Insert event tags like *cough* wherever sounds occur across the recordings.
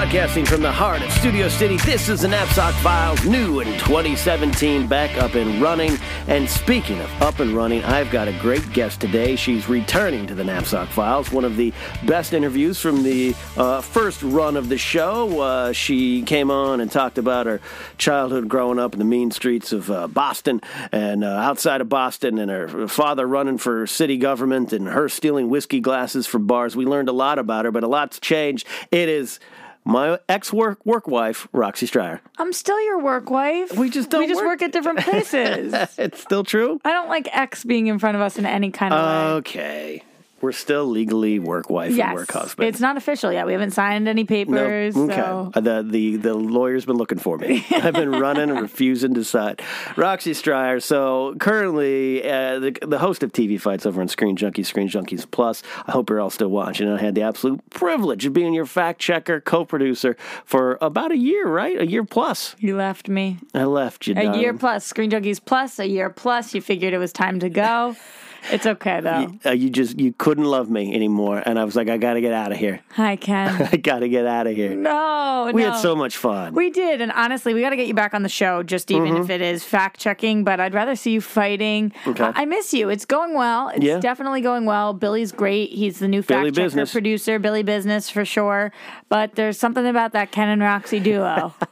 Broadcasting from the heart of Studio City, this is the Napzok Files, new in 2017, back up and running. And speaking of up and running, I've got a great guest today. She's returning to the Napzok Files, one of the best interviews from the uh, first run of the show. Uh, she came on and talked about her childhood growing up in the mean streets of uh, Boston and uh, outside of Boston, and her father running for city government, and her stealing whiskey glasses from bars. We learned a lot about her, but a lot's changed. It is my ex work work wife, Roxy Striar. I'm still your work wife. We just don't We just work- work, at different *laughs* places. it's still true? I don't like X being in front of us in any kind of way. Okay. We're still legally work wife Yes, and work husband. it's not official yet. We haven't signed any papers. Okay. So. Uh, The, the the lawyer's been looking for me. *laughs* I've been running and refusing to sign. Roxy Striar. So currently uh, the, the host of TV fights over on Screen Junkies, Screen Junkies Plus. I hope you're all still watching. I had the absolute privilege of being your fact checker, co-producer for about a year, right? A year plus. You left me. I left you. A year plus. Screen Junkies plus. A year plus. You figured it was time to go. *laughs* It's okay *laughs* though. Uh, you just you couldn't love me anymore, and I was like, I got to get out of here. *laughs* Hi, Ken. I got to get out of here. No, We no. had so much fun. We did, and honestly, we got to get you back on the show, just even if it is fact checking. But I'd rather see you fighting. Mm-hmm. Okay. I I miss you. It's going well. It's Yeah. definitely going well. Billy's great. He's the new fact checker producer, Billy Business for sure. But there's something about that Ken and Roxy duo. *laughs*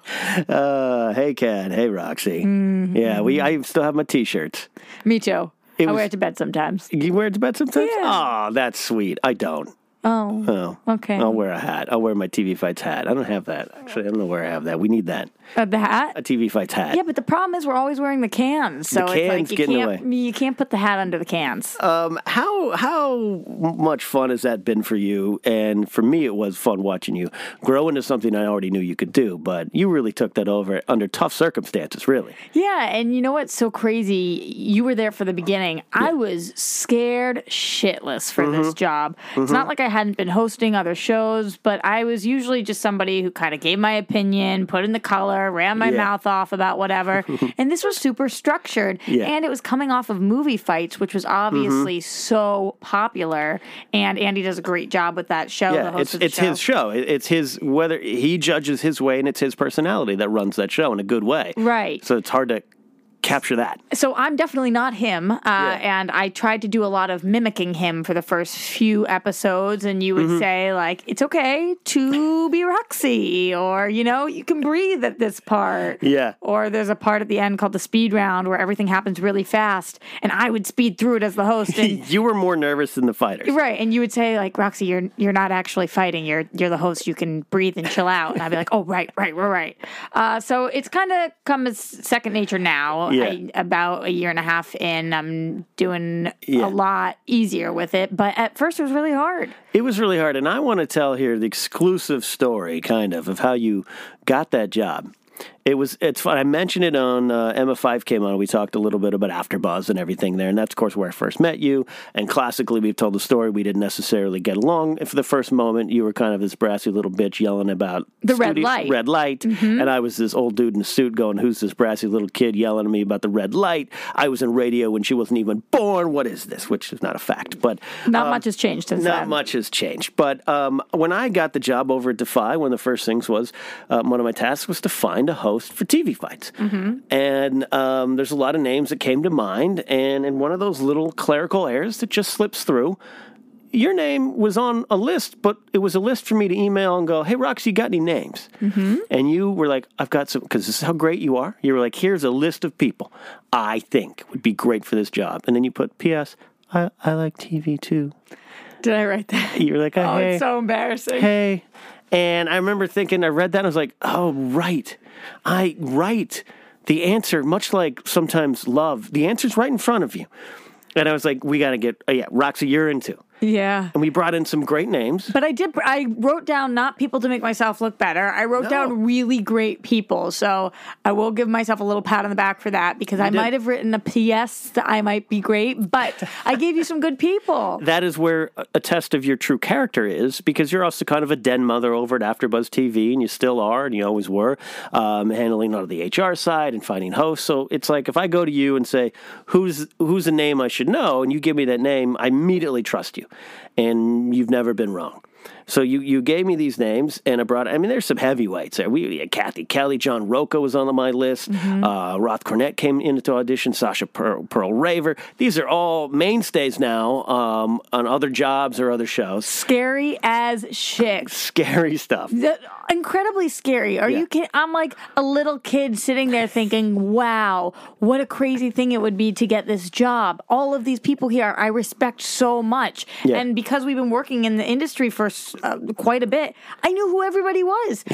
Uh, hey, Ken. Hey, Roxy. Mm-hmm. Yeah, we. I still have my T-shirts. Me too. It I was- wear it to bed sometimes. You wear it to bed sometimes? Yeah. Oh, that's sweet. I don't. Oh, Oh, okay. I'll wear a hat. I'll wear my TV fights hat. I don't have that. Actually, I don't know where I have that. We need that. Uh, the hat. A TV fights hat. Yeah, but the problem is we're always wearing the cans, so The it's cans like you get in the can't you can't put the hat under the cans. Um, how how much fun has that been for you? And for me, it was fun watching you grow into something I already knew you could do. But you really took that over under tough circumstances. Really. Yeah, and you know what's so crazy? You were there for the beginning. I was scared shitless for Mm-hmm. this job. It's not like I hadn't been hosting other shows, but I was usually just somebody who kind of gave my opinion, put in the color, ran my Yeah. mouth off about whatever. *laughs* and this was super structured. Yeah. Mm-hmm. And it was coming off of movie fights, which was obviously so popular. And Andy does a great job with that show. the Yeah, it's it's show. his show. It's his whether he judges his way, and it's his personality that runs that show in a good way. Right. So it's hard to capture that. So I'm definitely not him, uh, and I tried to do a lot of mimicking him for the first few episodes. And you would Mm-hmm. say like, "It's okay to be Roxy," or you know, you can breathe at this part. Yeah. Or there's a part at the end called the speed round where everything happens really fast, and I would speed through it as the host. And *laughs* you were more nervous than the fighters. Right, and you would say like, Roxy, you're you're not actually fighting. You're you're the host. You can breathe and chill out. And I'd be like, oh right, right, we're right. Uh, so it's kind of come as second nature now. Yeah. I, about a year and a half in, I'm doing Yeah. a lot easier with it. But at first, it was really hard. It was really hard, and I want to tell here the exclusive story, kind of, of how you got that job. It was it's fun. I mentioned it on uh, Emma Fyffe came on. We talked a little bit about AfterBuzz and everything there, and that's of course where I first met you. And classically, we've told the story. We didn't necessarily get along for the first moment. You were kind of this brassy little bitch yelling about The red light. red light, and I was this old dude in a suit going, "Who's this brassy little kid yelling at me about the red light?" I was in radio when she wasn't even born. What is this? Which is not a fact, but Not um, much has changed since not then. much has changed. But um, when I got the job over at Defy, one of the first things was um, one of my tasks was to find a host for TV fights. Mm-hmm. And um, there's a lot of names that came to mind. And in one of those little clerical errors that just slips through, your name was on a list, but it was a list for me to email and go, "Hey, Roxy, you got any names?" Mm-hmm. And you were like, "I've got some," because this is how great you are. You were like, "Here's a list of people I think would be great for this job," and then you put, "P.S. I, I like TV too." Did I write that? You were like, Oh, "Hey, it's so embarrassing. hey," And I remember thinking, I read that, and I was like, oh, right. I, right. The answer, much like sometimes love, the answer's right in front of you. And I was like, we got to get, oh, yeah, Roxy, you're into. Yeah. And we brought in some great names. But I did. I wrote down not people to make myself look better. I wrote No. down really great people. So I will give myself a little pat on the back for that because I did. might have written a PS that I might be great, but I gave you some good people. *laughs* That is where a- a test of your true character is, because you're also kind of a den mother over at AfterBuzz TV, and you still are, and you always were, um, handling all of the HR side and finding hosts. So it's like if I go to you and say, "Who's who's a name I should know?" and you give me that name, I immediately trust you, and you've never been wrong. So you, you gave me these names, and I brought. I mean, there's some heavyweights there. We had Kathy Kelly, John Rocha was on my list. Uh, Roth Cornet came in to audition. Sasha Perl, Pearl Raver. These are all mainstays now um, on other jobs or other shows. Scary as shit. *laughs* Scary stuff. The- incredibly scary. Are Yeah. you kidding? I'm like a little kid sitting there thinking, wow, what a crazy thing it would be to get this job. All of these people here I respect so much. Yeah. And because we've been working in the industry for uh, quite a bit, I knew who everybody was. *laughs*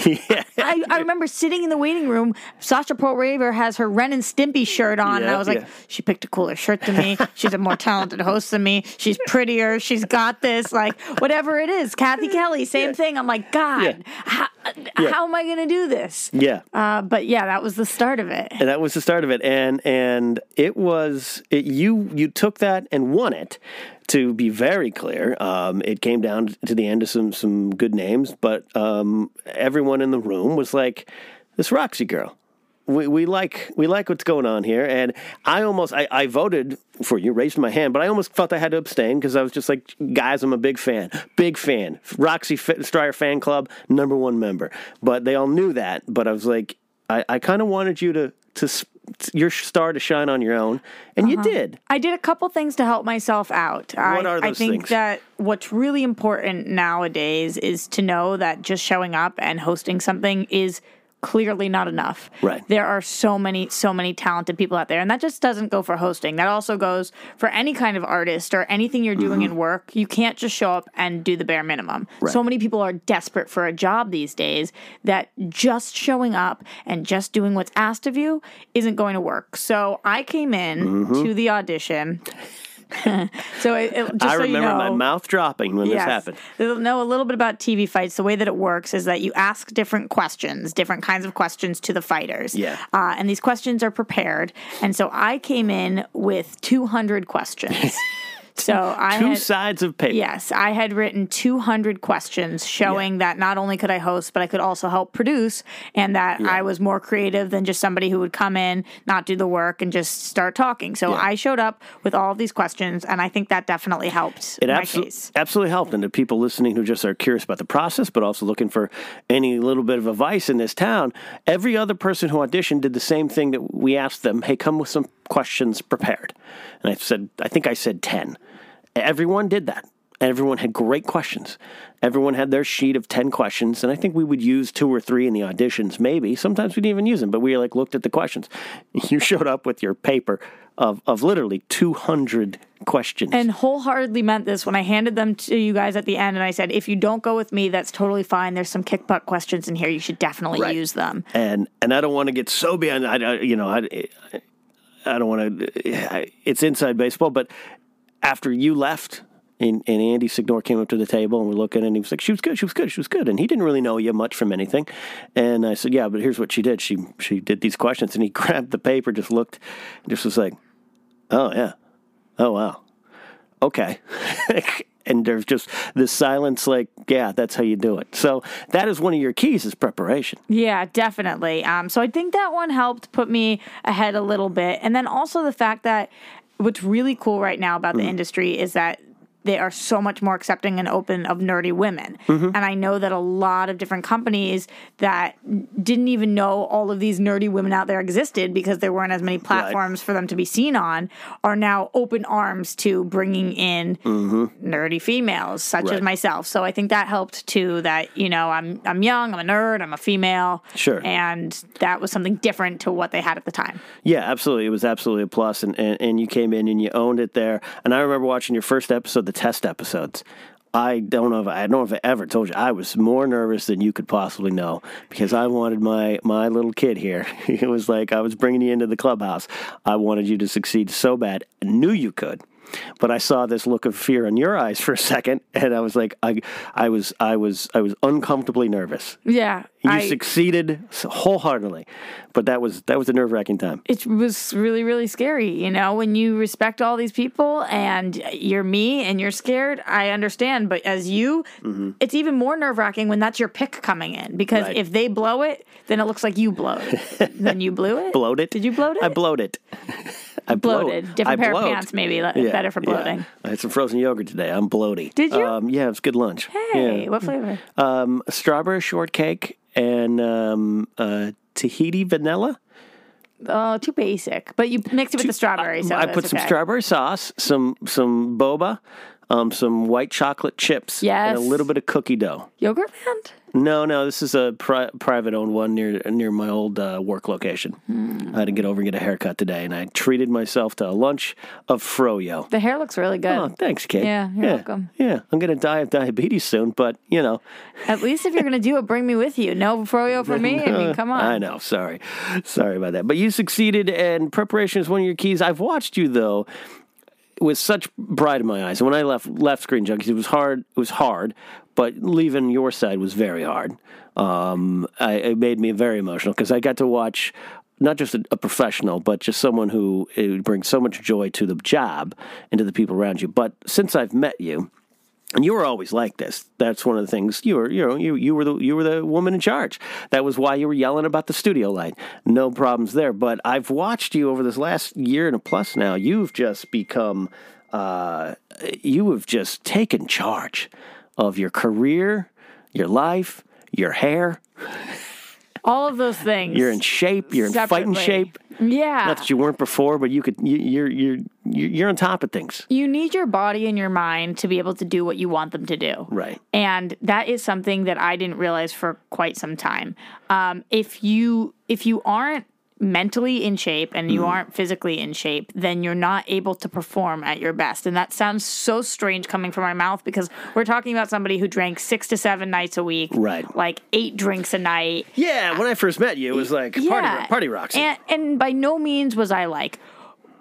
I, I remember sitting in the waiting room. Sasha Perl-Raver has her Ren and Stimpy shirt on, and I was like, yeah. she picked a cooler shirt than me. She's a more talented host than me. She's prettier. She's got this. Like, whatever it is. Kathy *laughs* Kelly, same thing. I'm like, God, Yeah. how, Yeah. how am I going to do this? Yeah. Uh, but yeah, that was the start of it. and that was the start of it and and it was it, you you took that and won it to be very clear um, it came down to the end of some some good names but um, everyone in the room was like this roxy girl we, we like we like what's going on here. And i almost I, I voted for you raised my hand but i almost felt i had to abstain because i was just like guys i'm a big fan big fan. Roxy striar fan club number one member. But they all knew that but i was like i, I kind of wanted you to to your star to shine on your own and you uh-huh. did. I did a couple things to help myself out. What I, are I those think things? that what's really important nowadays is to know that just showing up and hosting something is clearly not enough. Right. There are so many, so many talented people out there. And that just doesn't go for hosting. That also goes for any kind of artist or anything you're doing in work. You can't just show up and do the bare minimum. Mm-hmm. Right. So many people are desperate for a job these days that just showing up and just doing what's asked of you isn't going to work. So I came in Mm-hmm. to the audition. *laughs* so it, it- just i so remember you know, my mouth dropping when this happened They'll know a little bit about TV fights. The way that it works is that you ask different questions, different kinds of questions to the fighters. Yeah. Uh, and these questions are prepared. And so I came in with 200 questions. *laughs* *laughs* so I two had, sides of paper Yes, I had written 200 questions showing that not only could I host, but I could also help produce, and that I was more creative than just somebody who would come in, not do the work, and just start talking. So Yeah. I showed up with all of these questions, and I think that definitely helped It my abso- case. absolutely helped. And to people listening who just are curious about the process, but also looking for any little bit of advice in this town, every other person who auditioned did the same thing that we asked them hey, come with some questions prepared. And I said, I think I said 10. Everyone did that. Everyone had great questions. Everyone had their sheet of 10 questions. And I think we would use two or three in the auditions, maybe. Sometimes we didn't even use them, but we like looked at the questions. *laughs* You showed up with your paper of, of literally 200 questions. and wholeheartedly meant this when I handed them to you guys at the end, and I said, if you don't go with me, that's totally fine. There's some kick butt questions in here. You should definitely Right. use them. and and I don't want to get so beyond. I, I you know I I don't want to. It's inside baseball, but after you left. And, and Andy Signor came up to the table and we're looking and he was like, she was good, she was good, she was good. And he didn't really know you much from anything. And I said, yeah, but here's what she did. She she did these questions and he *laughs* grabbed the paper, just looked, and just was like, oh, yeah. Oh, wow. Okay. *laughs* and there's just this silence like, yeah, that's how you do it. So that is one of your keys is preparation. Yeah, definitely. Um, so I think that one helped put me ahead a little bit. And then also the fact that what's really cool right now about the industry is that they are so much more accepting and open of nerdy women. Mm-hmm. And I know that a lot of different companies that didn't even know all of these nerdy women out there existed because there weren't as many platforms for them to be seen on are now open arms to bringing in mm-hmm. nerdy females such as myself. So I think that helped too that, you know, I'm I'm young, I'm a nerd, I'm a female. Sure. And that was something different to what they had at the time. Yeah, absolutely. It was absolutely a plus, and, and, and you came in and you owned it there. And I remember watching your first episode, test episodes. I don't know if I don't know if I ever told you I was more nervous than you could possibly know because I wanted my my little kid here. *laughs* It was like I was bringing you into the clubhouse. I wanted you to succeed so bad. I knew you could. But I saw this look of fear in your eyes *laughs* for a second, and I was like, I, I was, I was, I was uncomfortably nervous. Yeah. You I, succeeded wholeheartedly, but that was that was a nerve wracking time. it was really, really scary. You know, when you respect all these people and you're me and you're scared, I understand. But as you, it's even more nerve wracking when that's your pick coming in because Mm-hmm. Right. if they blow it, then it looks like you blow it. *laughs* then you blew it. Blowed it? Did you bloat it? I blowed it. *laughs* I bloat. bloated. Different I pair bloat. of pants, maybe Yeah, better for yeah. bloating. I had some frozen yogurt today. I'm bloaty. Did you? Um, yeah, it was good lunch. Hey, Yeah. what flavor? Um, strawberry shortcake and um, uh, Tahiti vanilla. Oh, too basic. But you mix it with the strawberry, so I put some okay. strawberry sauce, some some boba, um, some white chocolate chips, and a little bit of cookie dough. Yogurt band? No, no, this is a pri- private owned one near near my old uh, work location. I had to get over and get a haircut today, and I treated myself to a lunch of froyo. The hair looks really good. Oh, thanks, Kate. Yeah, you're welcome. Yeah, I'm gonna die of diabetes soon, but you know, At least if you're going to do it, bring me with you. No froyo for me. I mean, come on. *laughs* I know. Sorry, sorry about that. But you succeeded, and preparation is one of your keys. I've watched you though with such pride in my eyes. And when I left left Screen Junkies, it was hard. It was hard, but leaving your side was very hard. Um, I, it made me very emotional because I got to watch not just a, a professional, but just someone who brings so much joy to the job and to the people around you. But since I've met you. And you were always like this. That's one of the things you were. You know, you you were the you were the woman in charge. That was why you were yelling about the studio light. No problems there. But I've watched you over this last year and a plus now. You've just become. Uh, you have just taken charge of your career, your life, your hair. All of those things. You're in shape. You're in fighting shape. Yeah. Not that you weren't before, but you could. You, you're you're you're you're on top of things. you need your body and your mind to be able to do what you want them to do. Right. And that is something that I didn't realize for quite some time. Um, if you if you aren't mentally in shape and you aren't physically in shape, then you're not able to perform at your best. And that sounds so strange coming from my mouth because we're talking about somebody who drank six to seven nights a week, Right. Like eight drinks a night. Yeah. When I first met you, it was like party party rocks. And, and by no means was I like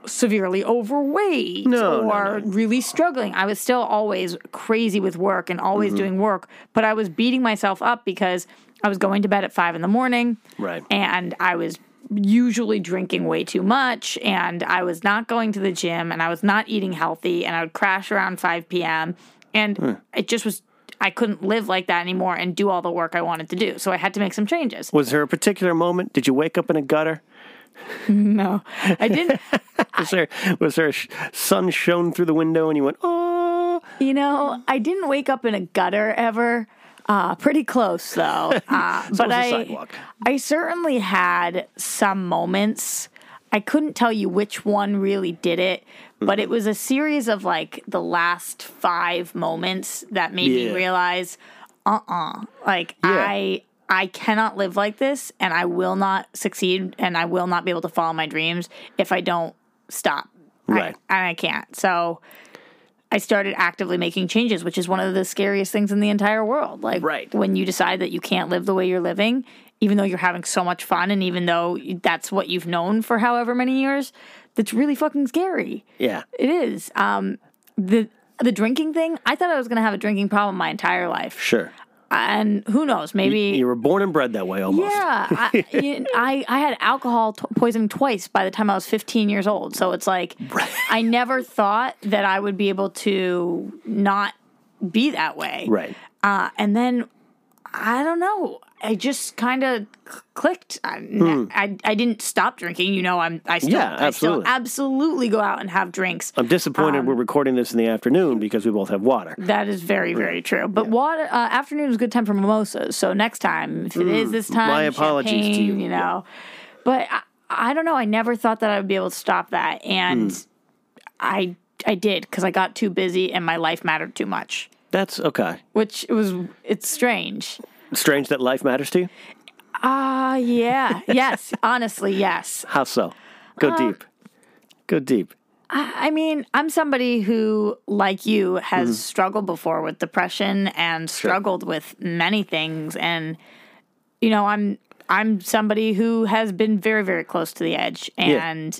severely overweight No, no, or really struggling. I was still always crazy with work and always Mm-hmm. doing work, but I was beating myself up because I was going to bed at five in the morning. Right. And I was usually drinking way too much and I was not going to the gym and I was not eating healthy and I would crash around 5 p.m. And Hmm. it just was, I couldn't live like that anymore and do all the work I wanted to do. So I had to make some changes. Was there a particular moment? Did you wake up in a gutter? *laughs* No, I didn't. *laughs* Was there was there a sh- sun shone through the window and you went oh? You know, I didn't wake up in a gutter ever. Uh, pretty close though. *laughs* Uh, was but I, sidewalk. I certainly had some moments. I couldn't tell you which one really did it, but Mm-hmm. it was a series of like the last five moments that made Yeah. me realize, uh, uh like Yeah. I. I cannot live like this and I will not succeed and I will not be able to follow my dreams if I don't stop. I- Right. and I can't. So I started actively making changes, which is one of the scariest things in the entire world. Like Right. when you decide that you can't live the way you're living, even though you're having so much fun and even though that's what you've known for however many years, that's really fucking scary. Yeah. It is. Um the the drinking thing, I thought I was going to have a drinking problem my entire life. Sure. And who knows, maybe You were born and bred that way almost. yeah, I, *laughs* you- I I had alcohol t- poisoning twice by the time I was 15 years old. So it's like I never thought that I would be able to not be that way. Right. Uh, and then I don't know. I just kind of clicked. I, I I didn't stop drinking. You know, I'm I still Hmm. Yeah, I still absolutely. absolutely go out and have drinks. I'm disappointed Um, we're recording this in the afternoon because we both have water. That is very, very true. But water uh, afternoon is a good time for mimosas. So next time, if it is this time, Mm, my apologies to you. You know, but I, I don't know. I never thought that I would be able to stop that, and Mm. I I did because I got too busy and my life mattered too much. That's okay. Which it was it's strange. Strange that life matters to you. Ah, yeah, yes. *laughs* Honestly, yes. How so? Go Uh, deep. Go deep. I mean, I'm somebody who, like you, has Mm-hmm. struggled before with depression and struggled with many things, and you know, I'm I'm somebody who has been very, very close to the edge Yeah. and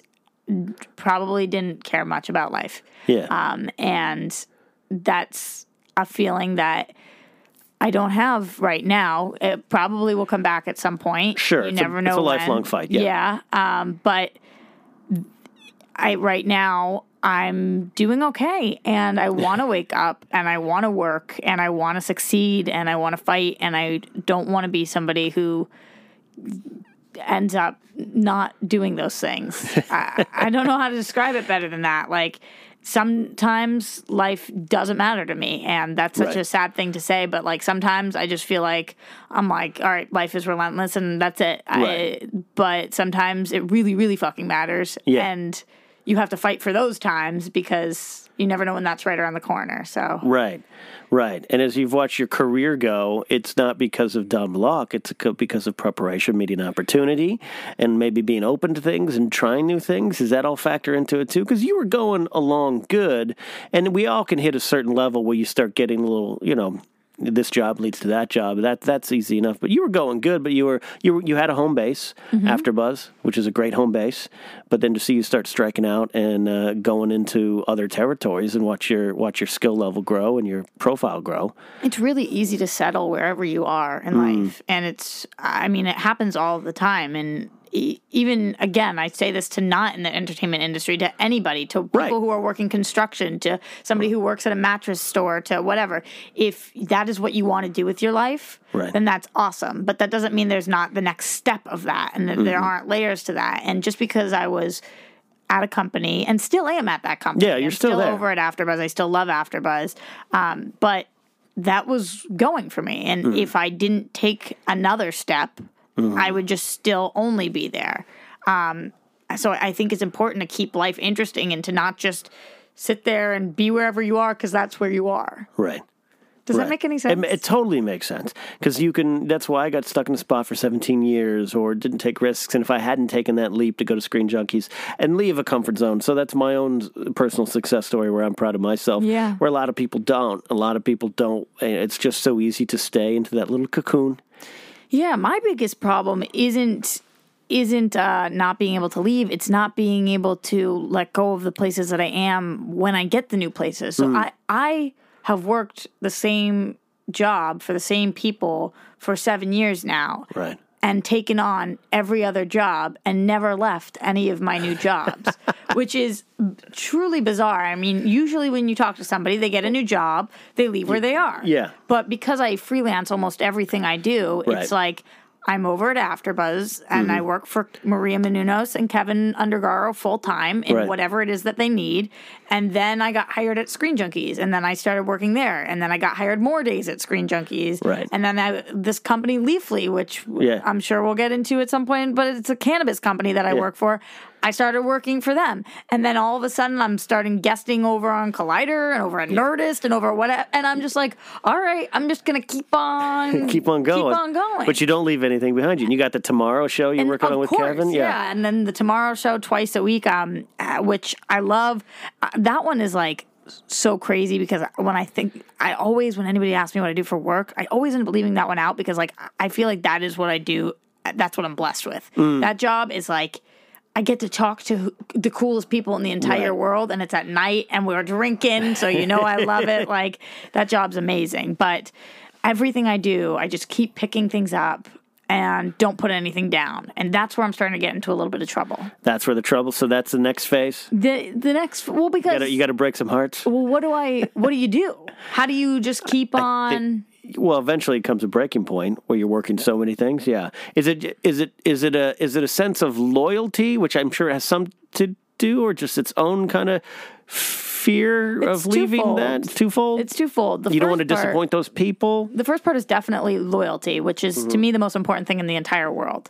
probably didn't care much about life. Yeah. Um, and that's a feeling that I don't have right now. It probably will come back at some point. Sure, you it's a- never it's know. a lifelong fight, yeah. yeah. Um, but I right now I'm doing okay, and I *laughs* want to wake up, and I want to work, and I want to succeed, and I want to fight, and I don't want to be somebody who ends up not doing those things. *laughs* I, I don't know how to describe it better than that. Like sometimes life doesn't matter to me, and that's such Right. a sad thing to say. But like sometimes I just feel like I'm like, all right, life is relentless, and that's it. Right. I, but sometimes it really, really fucking matters, Yeah. and you have to fight for those times because you never know when that's right around the corner. So Right, right. And as you've watched your career go, it's not because of dumb luck. It's because of preparation, meeting opportunity, and maybe being open to things and trying new things. Does that all factor into it too? Because you were going along good, and we all can hit a certain level where you start getting a little, you know. This job leads to that job. That that's easy enough. But you were going good. But you were you were, you had a home base AfterBuzz, which is a great home base. But then to see you start striking out and uh, going into other territories and watch your watch your skill level grow and your profile grow. It's really easy to settle wherever you are in Mm. life. And it's, I mean, it happens all the time. And e- even, again, I say this to not in the entertainment industry, to anybody, to people Right. who are working construction, to somebody who works at a mattress store, to whatever. If that is what you want to do with your life, Right. then that's awesome. But that doesn't mean there's not the next step of that and that there Mm-hmm. aren't layers to that. And just because I was at a company and still am at that company. Yeah, you're I'm still there. over at AfterBuzz. I still love AfterBuzz. Um, but that was going for me. And Mm. if I didn't take another step, Mm-hmm. I would just still only be there. Um, so I think it's important to keep life interesting and to not just sit there and be wherever you are because that's where you are. Right. Does Right. that make any sense? it totally makes sense because you can. That's why I got stuck in a spot for 17 years or didn't take risks. And if I hadn't taken that leap to go to Screen Junkies and leave a comfort zone, so that's my own personal success story where I'm proud of myself. Yeah. Where a lot of people don't. A lot of people don't. It's just so easy to stay into that little cocoon. Yeah, my biggest problem isn't isn't uh, not being able to leave. It's not being able to let go of the places that I am when I get the new places. So I I have worked the same job for the same people for seven years now. Right. And taken on every other job and never left any of my new jobs, *laughs* which is truly bizarre. I mean, usually when you talk to somebody, they get a new job, they leave where they are. Yeah. But because I freelance almost everything I do, Right. it's like I'm over at AfterBuzz and Mm-hmm. I work for Maria Menounos and Kevin Undergaro full time in Right. whatever it is that they need. And then I got hired at Screen Junkies, and then I started working there, and then I got hired more days at Screen Junkies. Right. And then I, this company Leafly, which Yeah. I'm sure we'll get into at some point, but it's a cannabis company that I Yeah. work for. I started working for them, and then all of a sudden I'm starting guesting over on Collider and over at Nerdist and over what, and I'm just like, all right, I'm just gonna keep on *laughs* Keep on going. keep on going. But you don't leave anything behind you. And you got the Tomorrow Show you're And working on with course, Kevin. yeah. yeah. And then the Tomorrow Show twice a week, um, uh, which I love. Uh, that one is like so crazy because when I think, I always, when anybody asks me what I do for work, I always end up leaving that one out because like I feel like that is what I do. That's what I'm blessed with. Mm. That job is like. I get to talk to the coolest people in the entire Right. world, and it's at night, and we're drinking, so you know I love it. *laughs* Like that job's amazing. But everything I do, I just keep picking things up and don't put anything down, and that's where I'm starting to get into a little bit of trouble. That's where the trouble. So that's the next phase. The the next well because you got to break some hearts. well what do I what do you do? How do you just keep on? Well, eventually it comes a breaking point where you're working so many things. Yeah. Is it is it is it a is it a sense of loyalty, which I'm sure has some to do, or just its own kind of fear It's of leaving twofold. that twofold? It's twofold. The you don't want to part- disappoint those people. the first part is definitely loyalty, which is Mm-hmm. to me the most important thing in the entire world.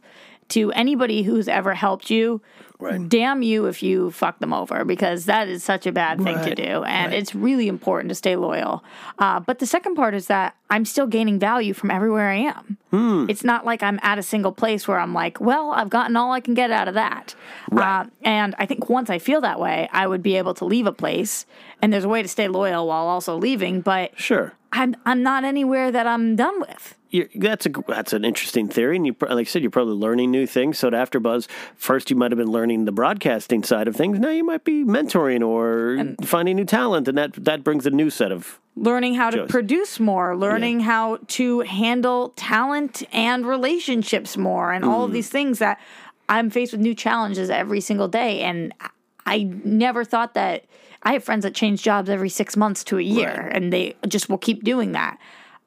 to anybody who's ever helped you. Right. Damn you if you fuck them over because that is such a bad thing to do. And right. it's really important to stay loyal. Uh, but the second part is that I'm still gaining value from everywhere I am. Hmm. It's not like I'm at a single place where I'm like, well, I've gotten all I can get out of that. Uh, and I think once I feel that way, I would be able to leave a place. And there's a way to stay loyal while also leaving. But Sure. I'm I'm not anywhere that I'm done with. You're, that's a that's an interesting theory, and you like I said, you're probably learning new things. So at AfterBuzz, first you might have been learning the broadcasting side of things. Now you might be mentoring or finding new talent, and that that brings a new set of Learning how to produce more, learning how to handle talent and relationships more, and all of Mm. these things that I'm faced with new challenges every single day. And I never thought that I have friends that change jobs every six months to a year, Right. and they just will keep doing that.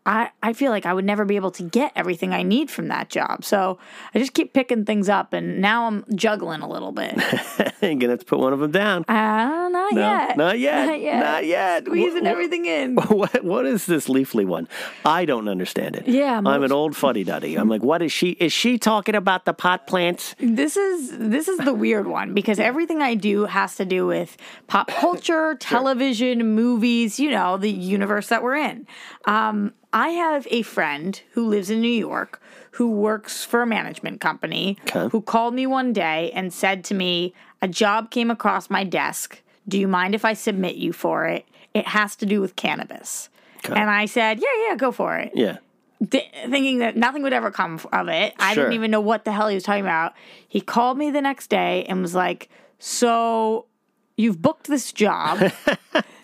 I, I feel like I would never be able to get everything I need from that job. So I just keep picking things up, and now I'm juggling a little bit. *laughs* You're gonna have to put one of them down. Uh, not No, yet. not *laughs* yet. Not yet. Not yet. Squeezing Wh- wh- everything in. *laughs* What what is this Leafly one? I don't understand it. Yeah, I'm an old fuddy duddy. I'm like, what is she? Is she talking about the pot plants? This is this is the weird one because everything I do has to do with pop culture, television, movies, you know, the universe that we're in. Um, I have a friend who lives in New York who works for a management company Okay. who called me one day and said to me, "A job came across my desk. Do you mind if I submit you for it? It has to do with cannabis." And I said, "Yeah, yeah, go for it." Yeah. th- thinking that nothing would ever come of it. I Sure. didn't even know what the hell he was talking about. He called me the next day and was like, "So you've booked this job." *laughs*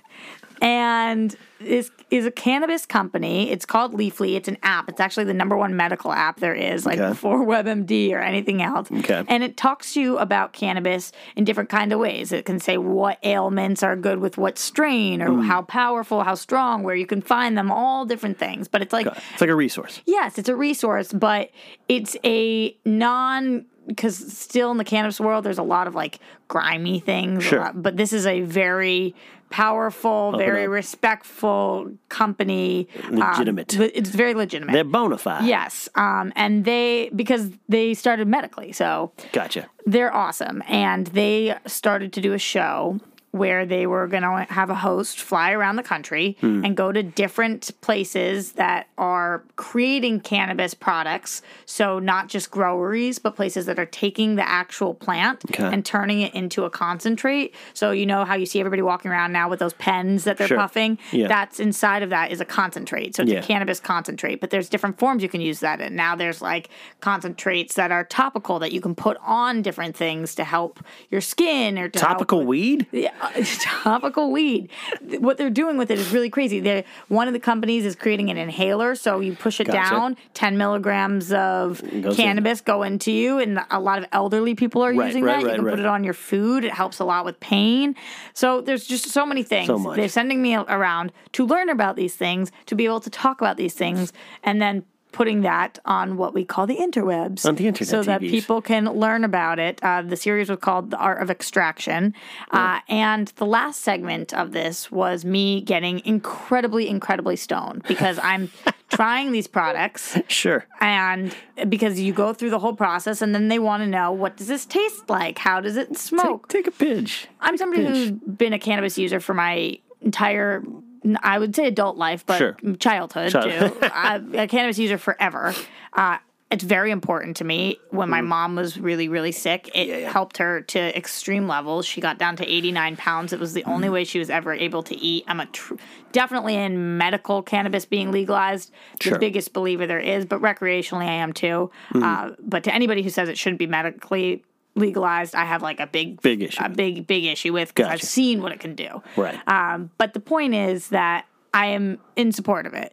And this is a cannabis company. It's called Leafly. It's an app. It's actually the number one medical app there is, like Okay. before *laughs* WebMD or anything else. Okay. And it talks to you about cannabis in different kind of ways. It can say what ailments are good with what strain, or Mm. how powerful, how strong, where you can find them, all different things. But it's like It's like a resource. Yes, it's a resource, but it's a non because still in the cannabis world, there's a lot of like grimy things. Sure. lot- but this is a very powerful, very up. respectful company. um, Legitimate. but it's very legitimate. They're bona fide. yes, um, and they because they started medically, so Gotcha. they're awesome. And they started to do a show where they were going to have a host fly around the country Hmm. and go to different places that are creating cannabis products. So, not just groweries, but places that are taking the actual plant Okay. and turning it into a concentrate. So, you know how you see everybody walking around now with those pens that they're Sure. puffing? Yeah. That's inside of that is a concentrate. So, it's Yeah. a cannabis concentrate, but there's different forms you can use that in. Now there's like concentrates that are topical that you can put on different things to help your skin or to help Topical with- weed? yeah, *laughs* topical weed. What they're doing with it is really crazy. They one of the companies is creating an inhaler, so you push it Gotcha. down, ten milligrams of Goes in. cannabis go into you, and a lot of elderly people are Right, using right, that. you can right. put it on your food. It helps a lot with pain. So there's just so many things. So. They're sending me around to learn about these things, to be able to talk about these things, and then putting that on what we call the interwebs. On the internet So that TVs. people can learn about it. Uh, the series was called The Art of Extraction. Uh, and the last segment of this was me getting incredibly, incredibly stoned because I'm *laughs* trying these products Sure. and because you go through the whole process and then they want to know what does this taste like? How does it smoke? Take, take a pinch. I'm somebody who's been a cannabis user for my entire, I would say adult life, but Sure. childhood Child- *laughs* too. A cannabis user forever. Uh, it's very important to me. When my mom was really, really sick, it helped her to extreme levels. She got down to 89 pounds. It was the only way she was ever able to eat. I'm a tr- definitely in medical cannabis being legalized, the Sure. biggest believer there is, but recreationally I am too. Uh, but to anybody who says it shouldn't be medically legalized, I have like a big, Big issue a big, big issue with because I've seen what it can do. Right. Um, but the point is that I am in support of it.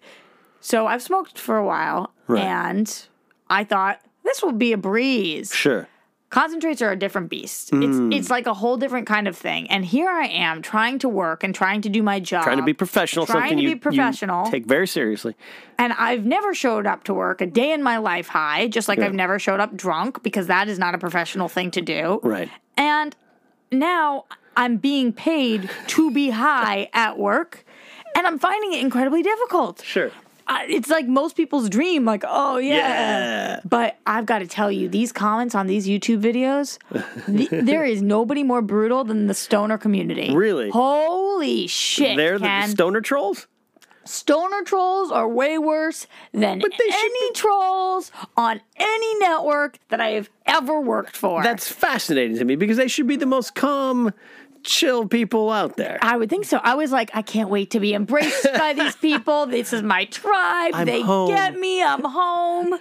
So I've smoked for a while, Right. and I thought this will be a breeze. Sure. Concentrates are a different beast. It's hmm. it's like a whole different kind of thing. And here I am trying to work and trying to do my job. Trying to be professional. Trying something to you, be professional. Take very seriously. And I've never showed up to work a day in my life high, just like Yeah. I've never showed up drunk because that is not a professional thing to do. Right. And now I'm being paid to be high at work, and I'm finding it incredibly difficult. Sure. It's like most people's dream. Like, oh yeah. Yeah. But I've got to tell you, these comments on these YouTube videos, th- *laughs* there is nobody more brutal than the stoner community. Really? Holy shit! They're the stoner trolls? stoner trolls are way worse than But they should any trolls on any network that I have ever worked for. That's fascinating to me because they should be the most calm, chill people out there. I would think so. I was like, I can't wait to be embraced by these *laughs* people. This is my tribe. I'm they home. get me. I'm home.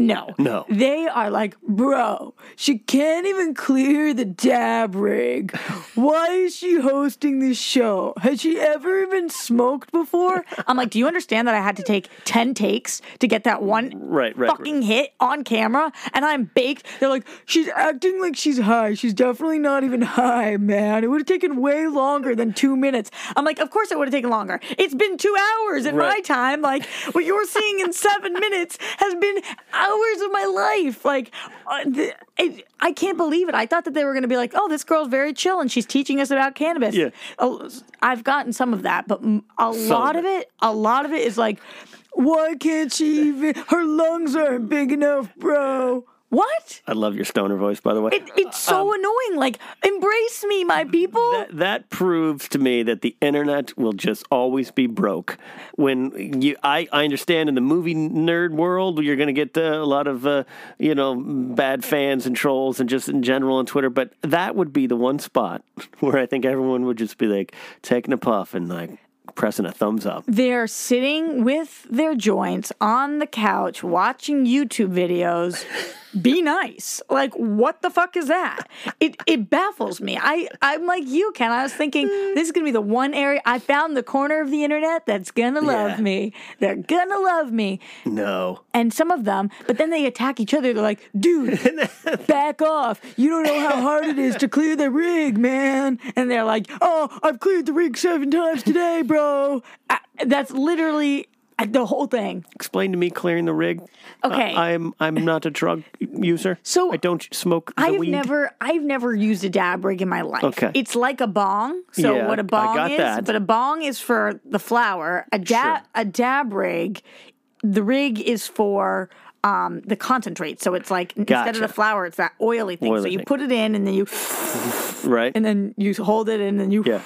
No. No. They are like, bro, she can't even clear the dab rig. Why is she hosting this show? Has she ever even smoked before? I'm like, do you understand that I had to take 10 takes to get that one Right, right, fucking hit on camera and I'm baked? They're like, she's acting like she's high. She's definitely not even high, man. It would have taken way longer than two minutes. I'm like, of course it would have taken longer. It's been two hours in my time. Like, what you're seeing in seven minutes has been hours of my life. Like, uh, th- it, I can't believe it. I thought that they were going to be like, oh, this girl's very chill and she's teaching us about cannabis. Yeah. Oh, I've gotten some of that, but a lot of of it, a lot of it is like, why can't she even? Her lungs aren't big enough, bro. What? I love your stoner voice, by the way. It, it's so annoying. Like, embrace me, my people. that, that proves to me that the internet will just always be broke. When you, I, I understand in the movie nerd world, you're going to get uh, a lot of, uh, you know, bad fans and trolls and just in general on Twitter. But that would be the one spot *laughs* where I think everyone would just be like taking a puff and like pressing a thumbs up. They're sitting with their joints on the couch watching YouTube videos. Be nice. Like what the fuck is that? It it baffles me. I I'm like you, Ken. I was thinking this is gonna be the one area I found the corner of the internet that's gonna love Yeah. me. They're gonna love me. No. And some of them, but then they attack each other. They're like, dude, *laughs* *laughs* back off. You don't know how hard it is to clear the rig, man. And they're like, oh, I've cleared the rig seven times today, bro. I, that's literally uh, the whole thing. Explain to me clearing the rig. Okay. I, am I'm not a drug user. So, I don't smoke the I've weed. never, I've never used a dab rig in my life. Okay. It's like a bong. So Yeah, what a bong is, that. but a bong is for the flower. A dab, Sure. a dab rig, the rig is for. Um, the concentrate, so it's like instead of the flour, it's that oily thing. so you thing. put it in, and then you, right. and then you hold it, and then you, yeah.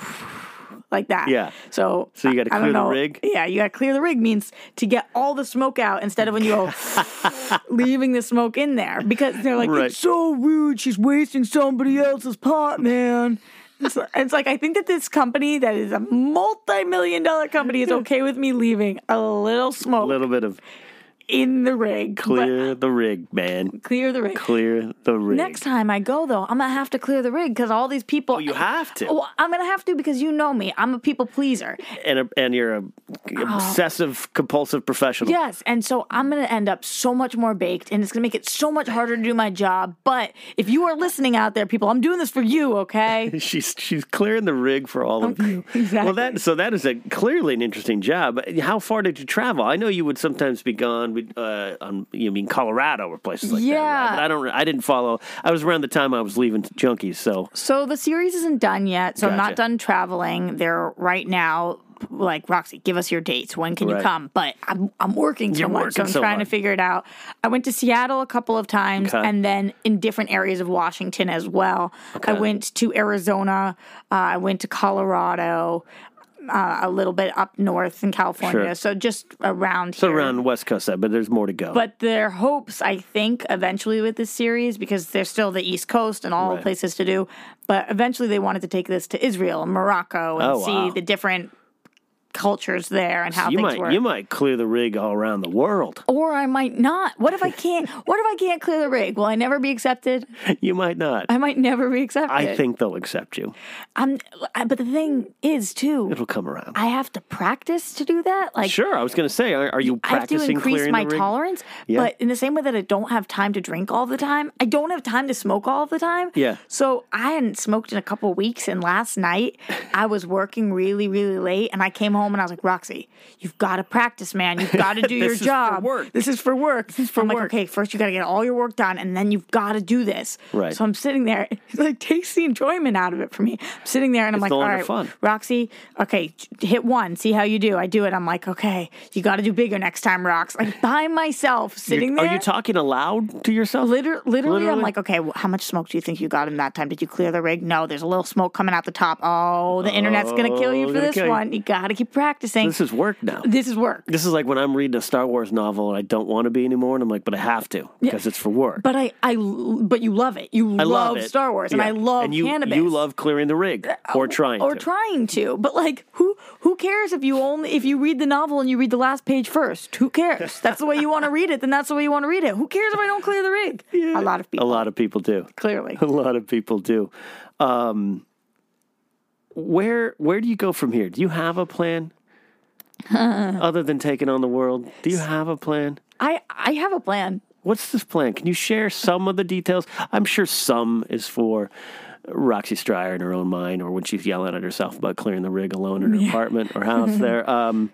Like that. Yeah. So So you gotta I- I clear the rig? Yeah, you got to clear the rig means to get all the smoke out instead of when you go *laughs* leaving the smoke in there because they're like Right. it's so rude. She's wasting somebody else's pot, man. It's, it's like I think that this company that is a multi-million dollar company is okay with me leaving a little smoke, A little bit of in the rig. clear the rig, man. clear the rig. Clear the rig. Next time I go though, I'm gonna have to clear the rig because all these people. Oh, you have to. Well, I'm gonna have to because you know me. I'm a people pleaser. and a, and you're a oh. obsessive compulsive professional. Yes, and so I'm gonna end up so much more baked, and it's gonna make it so much harder to do my job. But if you are listening out there, people, I'm doing this for you, okay? *laughs* She's she's clearing the rig for all of you. Exactly. Well, that so that is a clearly an interesting job. How far did you travel? I know you would sometimes be gone with, uh, on you mean Colorado or places like that. Yeah. right? But I don't. I didn't follow. I was around the time I was leaving Junkies, so So the series isn't done yet, so I'm not done traveling. They're right now. Like Roxy, give us your dates. When can you come? But I'm I'm working so You're much, so I'm so trying hard. to figure it out. I went to Seattle a couple of times, Okay. and then in different areas of Washington as well. I went to Arizona. Uh, I went to Colorado. Uh, a little bit up north in California, Sure. so just around so here. around West Coast side. But there's more to go. But their hopes, I think, eventually with this series, because there's still the East Coast and all the places to do, but eventually they wanted to take this to Israel and Morocco and Oh, see wow. the different cultures there and how you things might work. you might clear the rig all around the world. or I might not. What if I can't? *laughs* what if I can't clear the rig? Will I never be accepted? You might not. I might never be accepted. I think they'll accept you. I'm. But the thing is, too, It'll come around. I have to practice to do that. Like Sure, I was going to say, are, are you I have to increase my tolerance, Yeah. but in the same way that I don't have time to drink all the time, I don't have time to smoke all the time. Yeah. So I hadn't smoked in a couple weeks, and last night I was working really, really late, and I came home home and I was like, Roxy, you've got to practice, man. You've got to do *laughs* your job. This is for work. This is for work. This is for I'm like, okay, first you got to get all your work done, and then you've got to do this. Right. So I'm sitting there, *laughs* it like takes the enjoyment out of it for me. I'm sitting there and I'm It's like, all right, fun. Roxy, okay, hit one, see how you do. I do it. I'm like, okay, you got to do bigger next time, Rox. Like by myself, sitting You're- there. Are you talking aloud to yourself? Liter- literally, Literally? I'm like, okay, well, how much smoke do you think you got in that time? Did you clear the rig? No, there's a little smoke coming out the top. Oh, the internet's gonna kill you Oh, for this kill you. one. You gotta keep practicing. This is work now. This is work. This is like when I'm reading a Star Wars novel and I don't want to be anymore, and I'm like, but I have to because it's for work. But I, I, but you love it. You I love, it. Star Wars, and I love and you, cannabis. You love clearing the rig or trying to. or to. trying to. But like, who who cares if you only if you read the novel and you read the last page first? Who cares? That's the way you want to read it. Then that's the way you want to read it. Who cares if I don't clear the rig? A lot of people. a lot of people do. Clearly. *laughs* A lot of people do. Um, where where do you go from here? Do you have a plan? *laughs* Other than taking on the world, do you have a plan? I I have a plan. What's this plan? Can you share some of the details? I'm sure some is for Roxy Striar in her own mind, or when she's yelling at herself about clearing the rig alone in her apartment or house. *laughs* There, um,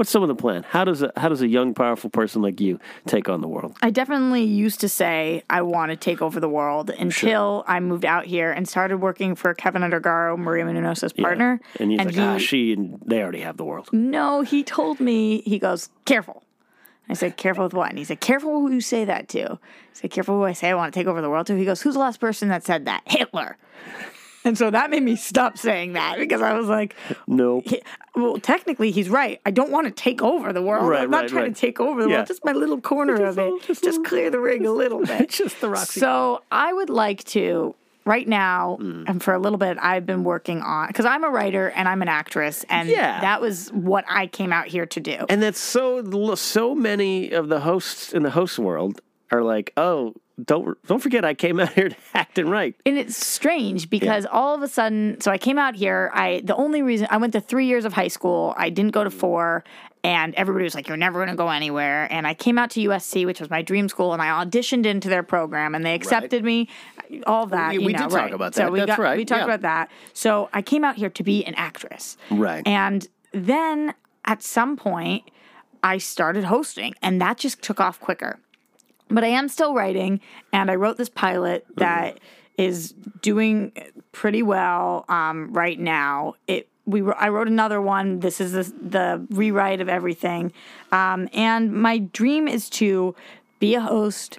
what's some of the plan? How does a how does a young, powerful person like you take on the world? I definitely used to say I want to take over the world until I moved out here and started working for Keven Undergaro, Maria Menounos' partner. and he's like, he, ah, she and they already have the world. no, he told me, he goes, careful. I said, careful with what? And he said, careful who you say that to. I said, careful who I say I want to take over the world to. He goes, who's the last person that said that? Hitler. *laughs* And so that made me stop saying that because I was like, No, he- well, technically, he's right. I don't want to take over the world. Right, I'm not right, trying right. to take over the Yeah. world. Just my little corner of it. Just, clear the rig a little bit. *laughs* just the Roxy. So I would like to right now, Mm. and for a little bit, I've been working on because I'm a writer and I'm an actress, and Yeah. that was what I came out here to do. And that's so so many of the hosts in the host world are like, oh, don't don't forget, I came out here to *laughs* acting right. and it's strange because all of a sudden so i came out here i the only reason i went to three years of high school i didn't go to mm. four and everybody was like you're never going to go anywhere and i came out to usc which was my dream school and i auditioned into their program and they accepted me all that We- you know, did talk right. about so that. we That's got, right. we talked Yeah. about that so i came out here to be an actress Right. and then at some point i started hosting and that just took off quicker but I am still writing, and I wrote this pilot that is doing pretty well um, right now. It we I wrote another one. This is the, the rewrite of everything, um, and my dream is to be a host,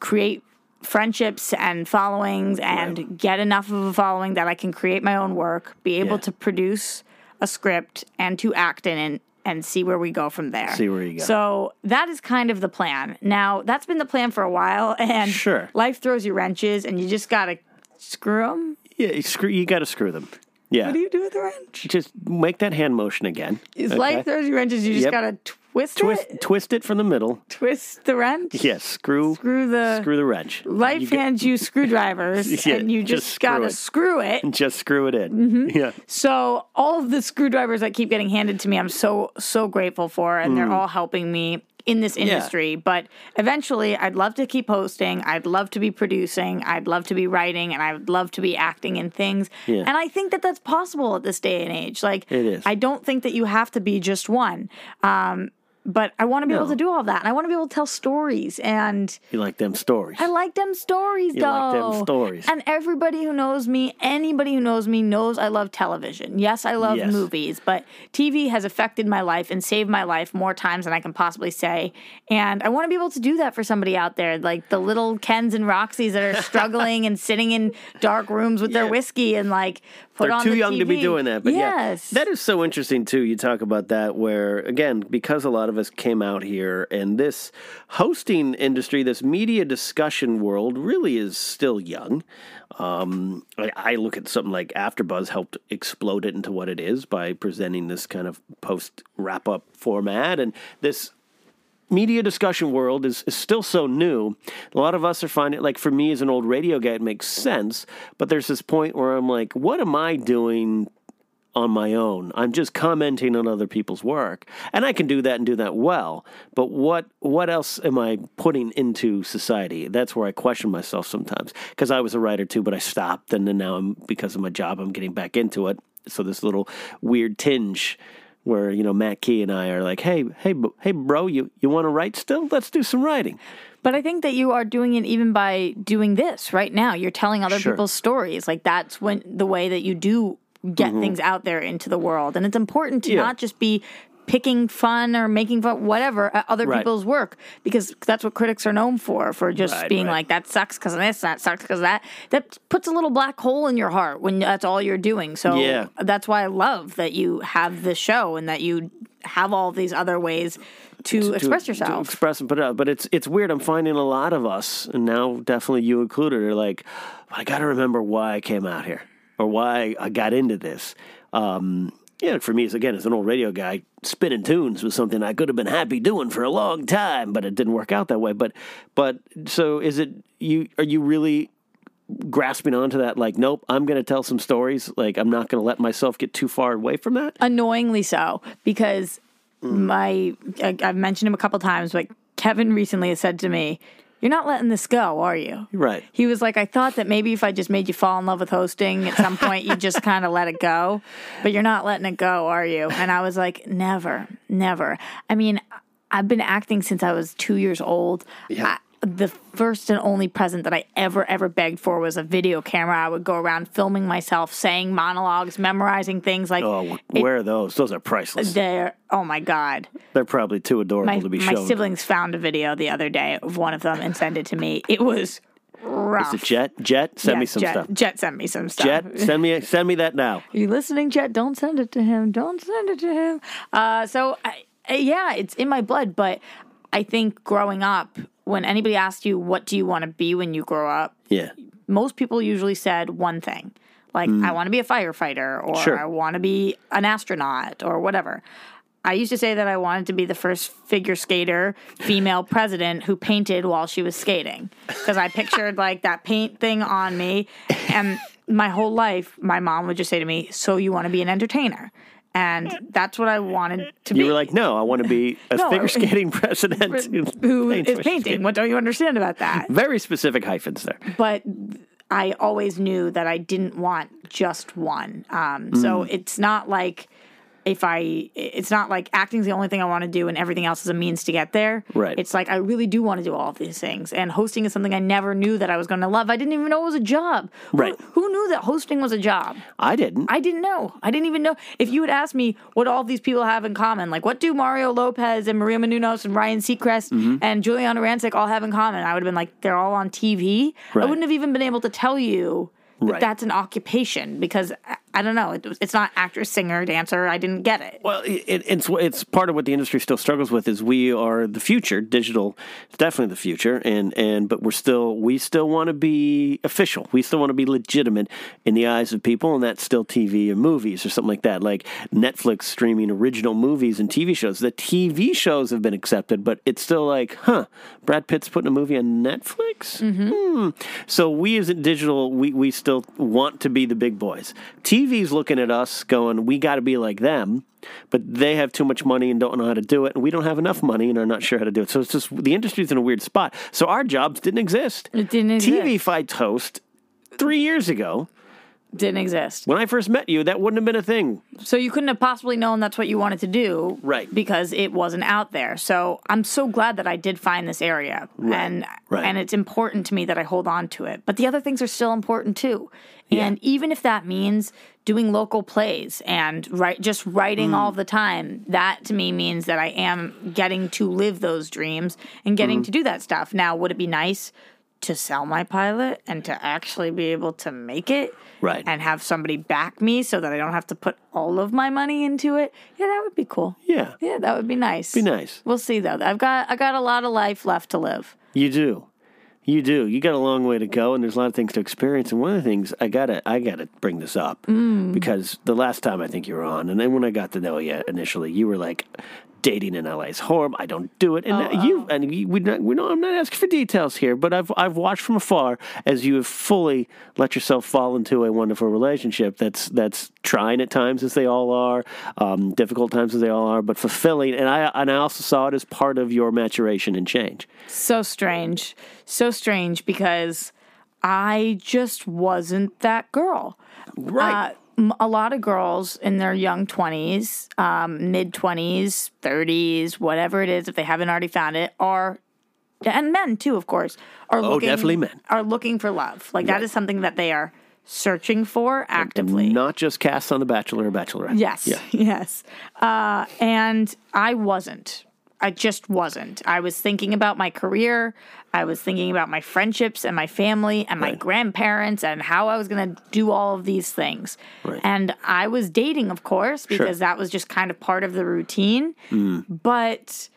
create friendships and followings, and get enough of a following that I can create my own work, be able Yeah. to produce a script, and to act in it. And see where we go from there. See where you go. So that is kind of the plan. Now that's been the plan for a while, *laughs* and Sure. life throws you wrenches, and you just gotta screw them. Yeah, you screw. You got to screw them. Yeah, What do you do with the wrench? just make that hand motion again. If okay? life throws you wrenches, you just Yep. gotta twist, twist it, twist it from the middle. twist the wrench. Yes, screw Screw the screw the wrench. life You hands you screwdrivers, *laughs* Yeah, and you just just, gotta it. screw it. *laughs* Just screw it in. Mm-hmm. Yeah. So all of the screwdrivers that keep getting handed to me, I'm so so grateful for, and Mm. they're all helping me in this industry. But eventually, I'd love to keep hosting. I'd love to be producing. I'd love to be writing, and I'd love to be acting in things. Yeah. And I think that that's possible at this day and age. Like It is. I don't think that you have to be just one. Um, but I want to be able to do all that, and I want to be able to tell stories and. You like them stories. I like them stories, You though. like them stories. And everybody who knows me, anybody who knows me, knows I love television. Yes, I love Yes. movies, but TV has affected my life and saved my life more times than I can possibly say. And I want to be able to do that for somebody out there, like the little Kens and Roxys that are *laughs* struggling and sitting in dark rooms with their whiskey and like put They're on too the young to be doing that. But yes, yeah, that is so interesting too. You talk about that, where again, because a lot of us came out here, and this hosting industry, this media discussion world, really is still young. Um, I, I look at something like AfterBuzz helped explode it into what it is by presenting this kind of post wrap up format, and this media discussion world is, is still so new. A lot of us are finding like for me as an old radio guy, it makes sense. But there's this point where I'm like, what am I doing on my own? I'm just commenting on other people's work. And I can do that and do that well. But what what else am I putting into society? That's where I question myself sometimes. Because I was a writer too, but I stopped and then now I'm because of my job I'm getting back into it. So this little weird tinge where you know Matt Key and I are like, hey, hey, hey, bro, you you want to write still? Let's do some writing. But I think that you are doing it even by doing this right now. You're telling other Sure. people's stories. Like that's when the way that you do get things out there into the world. And it's important to Mm-hmm. Yeah. not just be picking fun or making fun whatever at other Right. people's work because that's what critics are known for for just Right, being right. like that sucks because of this that sucks because that that puts a little black hole in your heart when that's all you're doing so Yeah. that's why i love that you have this show and that you have all these other ways to, express yourself To express and put it out. But it's it's weird. I'm finding a lot of us, and now definitely you included, are like, I got to remember why I came out here or why I got into this. Um, yeah, for me, it's, again, as an old radio guy, spinning tunes was something I could have been happy doing for a long time, but it didn't work out that way. But but so is it you? Are you really? grasping onto that like nope i'm going to tell some stories like i'm not going to let myself get too far away from that annoyingly so because mm. my I, I've mentioned him a couple times, but Kevin recently has said to me, "You're not letting this go, are you?" right He was like, "I thought that maybe if I just made you fall in love with hosting at some point, you just kind of let it go, but you're not letting it go, are you?" And I was like, "Never, never." I mean, I've been acting since I was two years old. Yeah. The first and only present that I ever, ever begged for was a video camera. I would go around filming myself, saying monologues, memorizing things like oh wh- where are those those are priceless they're oh my god. they're probably too adorable My to be my shown My siblings found a video the other day of one of them and sent it to me. It was rough. Is it Jet? Jet, send me some Jet, stuff. Jet sent me some stuff. Jet, send me *laughs* send me that now. you listening, Jet? Don't send it to him. Don't send it to him. Uh, so, I- yeah, it's in my blood. But I think growing up, when anybody asked you, what do you want to be when you grow up? Yeah, Most people usually said one thing. Like, I want to be a firefighter, or Mm. Sure. I want to be an astronaut, or whatever. I used to say that I wanted to be the first figure skater, female *laughs* president who painted while she was skating. Because I pictured like that paint thing on me. And my whole life, my mom would just say to me, So you want to be an entertainer? And *laughs* that's what I wanted to you be. You were like, no, I want to be a *laughs* No, figure *laughs* skating president who paints is painting? skating. What don't you understand about that? Very specific hyphens there. but I always knew that I didn't want just one. Um, So it's not like if I, it's not like acting's the only thing I want to do and everything else is a means to get there. Right. It's like I really do want to do all of these things. And hosting is something I never knew that I was going to love. I didn't even know it was a job. Right. Who, knew that hosting was a job? I didn't. I didn't know. I didn't even know. If you had asked me what all these people have in common, like what do Mario Lopez and Maria Menounos and Ryan Seacrest Mm-hmm. and Giuliana Rancic all have in common, I would have been like, they're all on TV. I wouldn't have even been able to tell you Right. that's an occupation because I, don't know. It, it's not actor, singer, dancer. I didn't get it. Well, it, it- it's it's part of what the industry still struggles with is we are the future. Digital is definitely the future, and and but we're still we still want to be official. We still want to be legitimate in the eyes of people, and that's still TV or movies or something like that. Like Netflix streaming original movies and TV shows. The TV shows have been accepted, but it's still like, huh? Brad Pitt's putting a movie on Netflix. Hmm. So we as digital, we we still want to be the big boys. TV's looking at us, going, we got to be like them but they have too much money and don't know how to do it, and we don't have enough money and are not sure how to do it. So it's just the industry's in a weird spot. So our jobs didn't exist. It didn't TV exist. fights host three years ago Didn't exist. when I first met you. That wouldn't have been a thing. So you couldn't have possibly known that's what you wanted to do, Right. Because it wasn't out there. So I'm so glad that I did find this area, and right. and it's important to me that I hold on to it. But the other things are still important too. Yeah. And even if that means doing local plays and write just writing Mm. all the time, that to me means that I am getting to live those dreams and getting Mm. to do that stuff. Now, would it be nice? To sell my pilot and to actually be able to make it, Right. and have somebody back me so that I don't have to put all of my money into it. Yeah, that would be cool. Yeah, Yeah, that would be nice. be nice. We'll see though. I've got I got a lot of life left to live. You do. You do. You got a long way to go, and there's a lot of things to experience. And one of the things I gotta, I gotta bring this up mm. because the last time I think you were on, and then when I got to know you initially, you were like, "Dating in LA is horrible. I don't do it." And you, and you, we, we know I'm not asking for details here, but I've I've watched from afar as you have fully let yourself fall into a wonderful relationship. That's that's trying at times as they all are, um, difficult times as they all are, but fulfilling. And I and I also saw it as part of your maturation and change. So strange. So strange because I just wasn't that girl. Right. Uh, a lot of girls in their young 20s, um, mid 20s, 30s, whatever it is, if they haven't already found it, are and men too, of course, are Oh, looking definitely men. are looking for love. Like that is something that they are searching for actively. Not just cast on The Bachelor or Bachelorette. Yes. Yeah. *laughs* Yes. Uh, and I wasn't. I just wasn't. I was thinking about my career. I was thinking about my friendships and my family and my Right. grandparents and how I was going to do all of these things. Right. And I was dating, of course, because that was just kind of part of the routine. Mm. But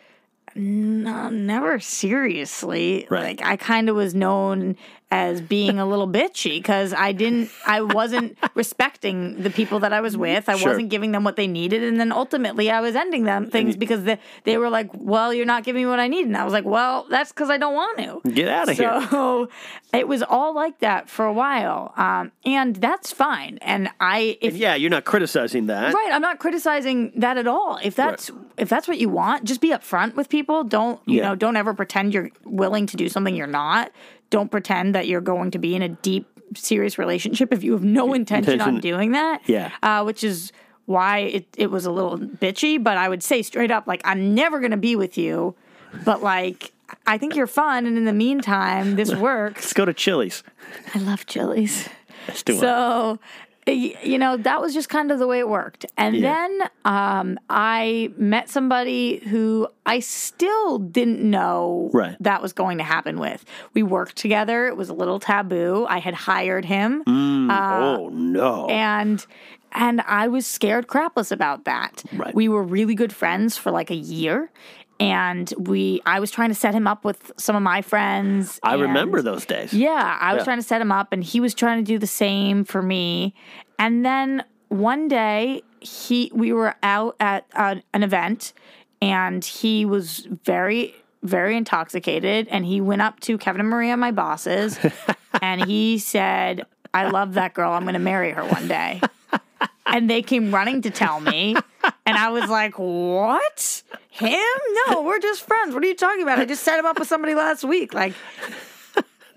no, never seriously. Right. Like I kind of was known as being a little bitchy because I didn't, I wasn't *laughs* respecting the people that I was with. I Sure. wasn't giving them what they needed, and then ultimately I was ending them things because they, they were like, "Well, you're not giving me what I need," and I was like, "Well, that's because I don't want to." Get out of here. So *laughs* it was all like that for a while, um, and that's fine. And I, if Yeah, you're not criticizing that. Right, I'm not criticizing that at all. If that's if that's what you want, just be upfront with people. Don't you Yeah. know? Don't ever pretend you're willing to do something you're not. Don't pretend that you're going to be in a deep, serious relationship if you have no intention on doing that. Yeah. uh, which is why it it was a little bitchy. But I would say straight up, like I'm never going to be with you. But like. I think you're fun, and in the meantime, this *laughs* works. Let's go to Chili's. I love Chili's. Let's do it. So, you know, that was just kind of the way it worked. And Yeah. then um, I met somebody who I still didn't know Right. that was going to happen with. We worked together. It was a little taboo. I had hired him. oh no. And and I was scared crapless about that. Right. We were really good friends for like a year. And we I was trying to set him up with some of my friends. I and- remember those days. yeah, I was Yeah. trying to set him up and he was trying to do the same for me. And then one day he we were out at uh, an event and he was very very intoxicated and he went up to Kevin and Maria my bosses *laughs* and he said, "I love that girl. I'm going to marry her one day." *laughs* and they came running to tell me and I was like, "What? Him? No, we're just friends. What are you talking about? I just set him up with somebody last week." Like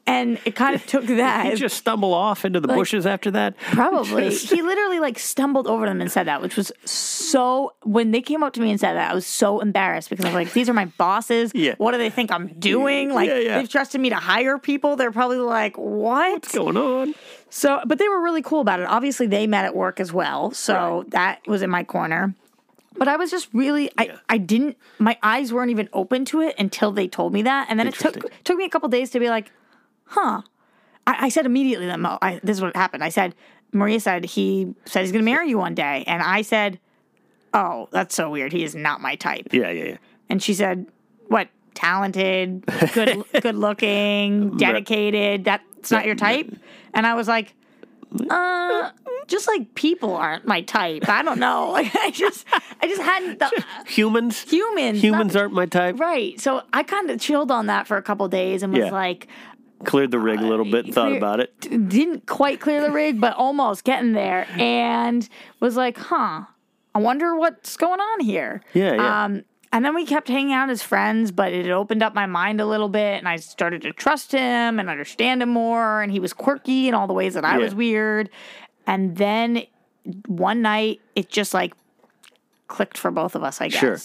and it kind of took *laughs* that. He just stumble off into the bushes after that. Probably. *laughs* Just- he literally like stumbled over them and said that, which was so when they came up to me and said that, I was so embarrassed because I was like, these are my bosses. Yeah. What do they think I'm doing? Like Yeah, yeah. they've trusted me to hire people. They're probably like, what? What's going on? So but they were really cool about it. Obviously they met at work as well. So that was in my corner. But I was just really I, I didn't my eyes weren't even open to it until they told me that. And then it took took me a couple days to be like, huh. I, I said immediately that Mo, I, this is what happened. I said, Maria said he said he's going to marry you one day, and I said, oh, that's so weird. He is not my type. Yeah, yeah, yeah. And she said, what? Talented, good, *laughs* good looking, dedicated. That's not your type. And I was like, uh, just like people aren't my type. I don't know. *laughs* Like I just, I just hadn't. The, *laughs* Humans. humans, Humans not- aren't my type. right. So I kind of chilled on that for a couple days and was Yeah. like, Cleared the rig a little bit and thought clear- about it. didn't quite clear the rig, but almost getting there, and was like, "Huh, I wonder what's going on here." Yeah, yeah. Um, and then we kept hanging out as friends, but it opened up my mind a little bit, and I started to trust him and understand him more. And he was quirky in all the ways that I Yeah. was weird. And then one night, it just like clicked for both of us, I guess. Sure.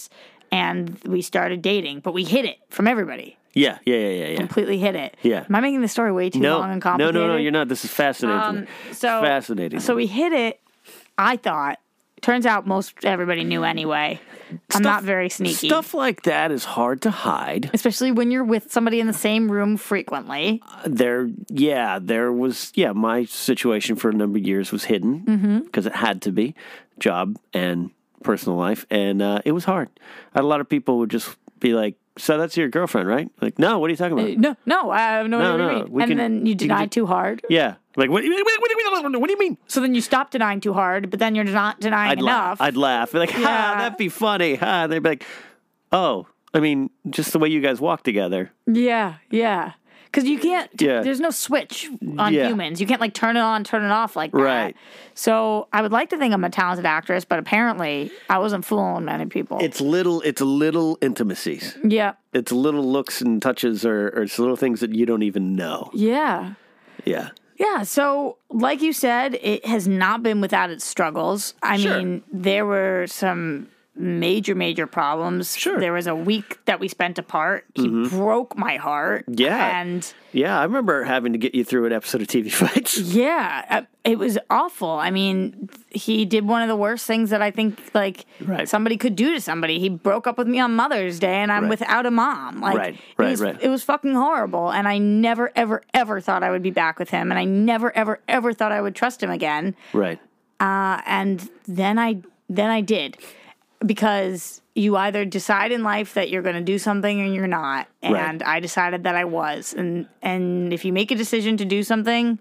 And we started dating, but we hid it from everybody. Yeah, yeah, yeah, yeah, yeah. Completely hid it. Yeah. Am I making the story way too No, long and complicated? no, no, no, you're not. This is fascinating. Um, so fascinating. So we hit it. I thought. Turns out most everybody knew anyway. I'm not very sneaky. Stuff like that is hard to hide. Especially when you're with somebody in the same room frequently. There, yeah, there was, yeah, my situation for a number of years was hidden because it had to be job and personal life. And uh, it was hard. A lot of people would just be like, so that's your girlfriend, right? Like, no, what are you talking about? Uh, no, no, I have no, No, idea what you no, mean. And can- then you you deny ju- too hard. Yeah. Like, what, what, what, what, do you mean? So then you stop denying too hard, but then you're not denying I'd enough. laugh. I'd laugh. Be like, ha, Yeah. that'd be funny. Ha. They'd be like, oh, I mean, just the way you guys walk together. yeah, yeah. Because you can't. Yeah. There's no switch on Yeah. humans. You can't like turn it on, turn it off like that. Right. So I would like to think I'm a talented actress, but apparently I wasn't fooling many people. It's little, it's little intimacies. yeah. It's little looks and touches or, or it's little things that you don't even know. Yeah. Yeah. Yeah, so like you said, it has not been without its struggles. I Sure. mean, there were some major, major problems. Sure. Mm-hmm. There was a week that we spent apart. He broke my heart. Yeah. And Yeah, I remember having to get you through an episode of TV *laughs* Fights. yeah, uh, it was awful. I mean, he did one of the worst things that I think like Right. somebody could do to somebody. He broke up with me on Mother's Day and I'm Right. without a mom. Like Right, it right, was, right. it was fucking horrible and I never ever ever thought I would be back with him and I never ever ever thought I would trust him again. Right. Uh, and then I then I did because you either decide in life that you're going to do something or you're not, Right. and I decided that I was. And and if you make a decision to do something,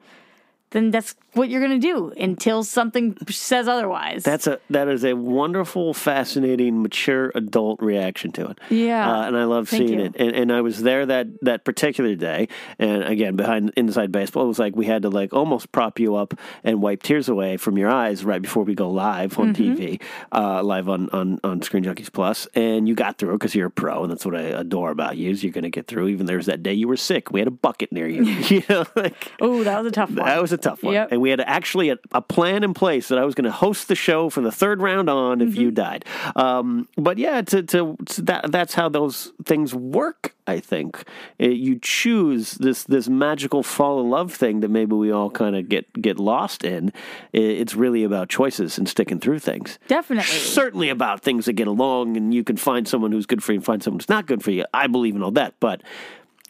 then that's what you're going to do until something says otherwise. That's a that is a wonderful, fascinating, mature adult reaction to it. Yeah. uh, and I love Thank seeing you. it. And, and I was there that that particular day. And again, behind inside baseball, it was like we had to like almost prop you up and wipe tears away from your eyes right before we go live on Mm-hmm. TV, uh, live on, on on Screen Junkies Plus. And you got through because you're a pro, and that's what I adore about you is you're going to get through. Even there's that day you were sick, we had a bucket near you. *laughs* you know, like. oh, that was a tough one. That was a tough one. Yep. And we had actually a, a plan in place that I was going to host the show from the third round on if Mm-hmm. you died. Um, but yeah, to, to, to that that's how those things work. I think Uh, you choose this this magical fall in love thing that maybe we all kind of get get lost in. I- It's really about choices and sticking through things. Definitely. Certainly about things that get along, and you can find someone who's good for you and find someone who's not good for you. I believe in all that, but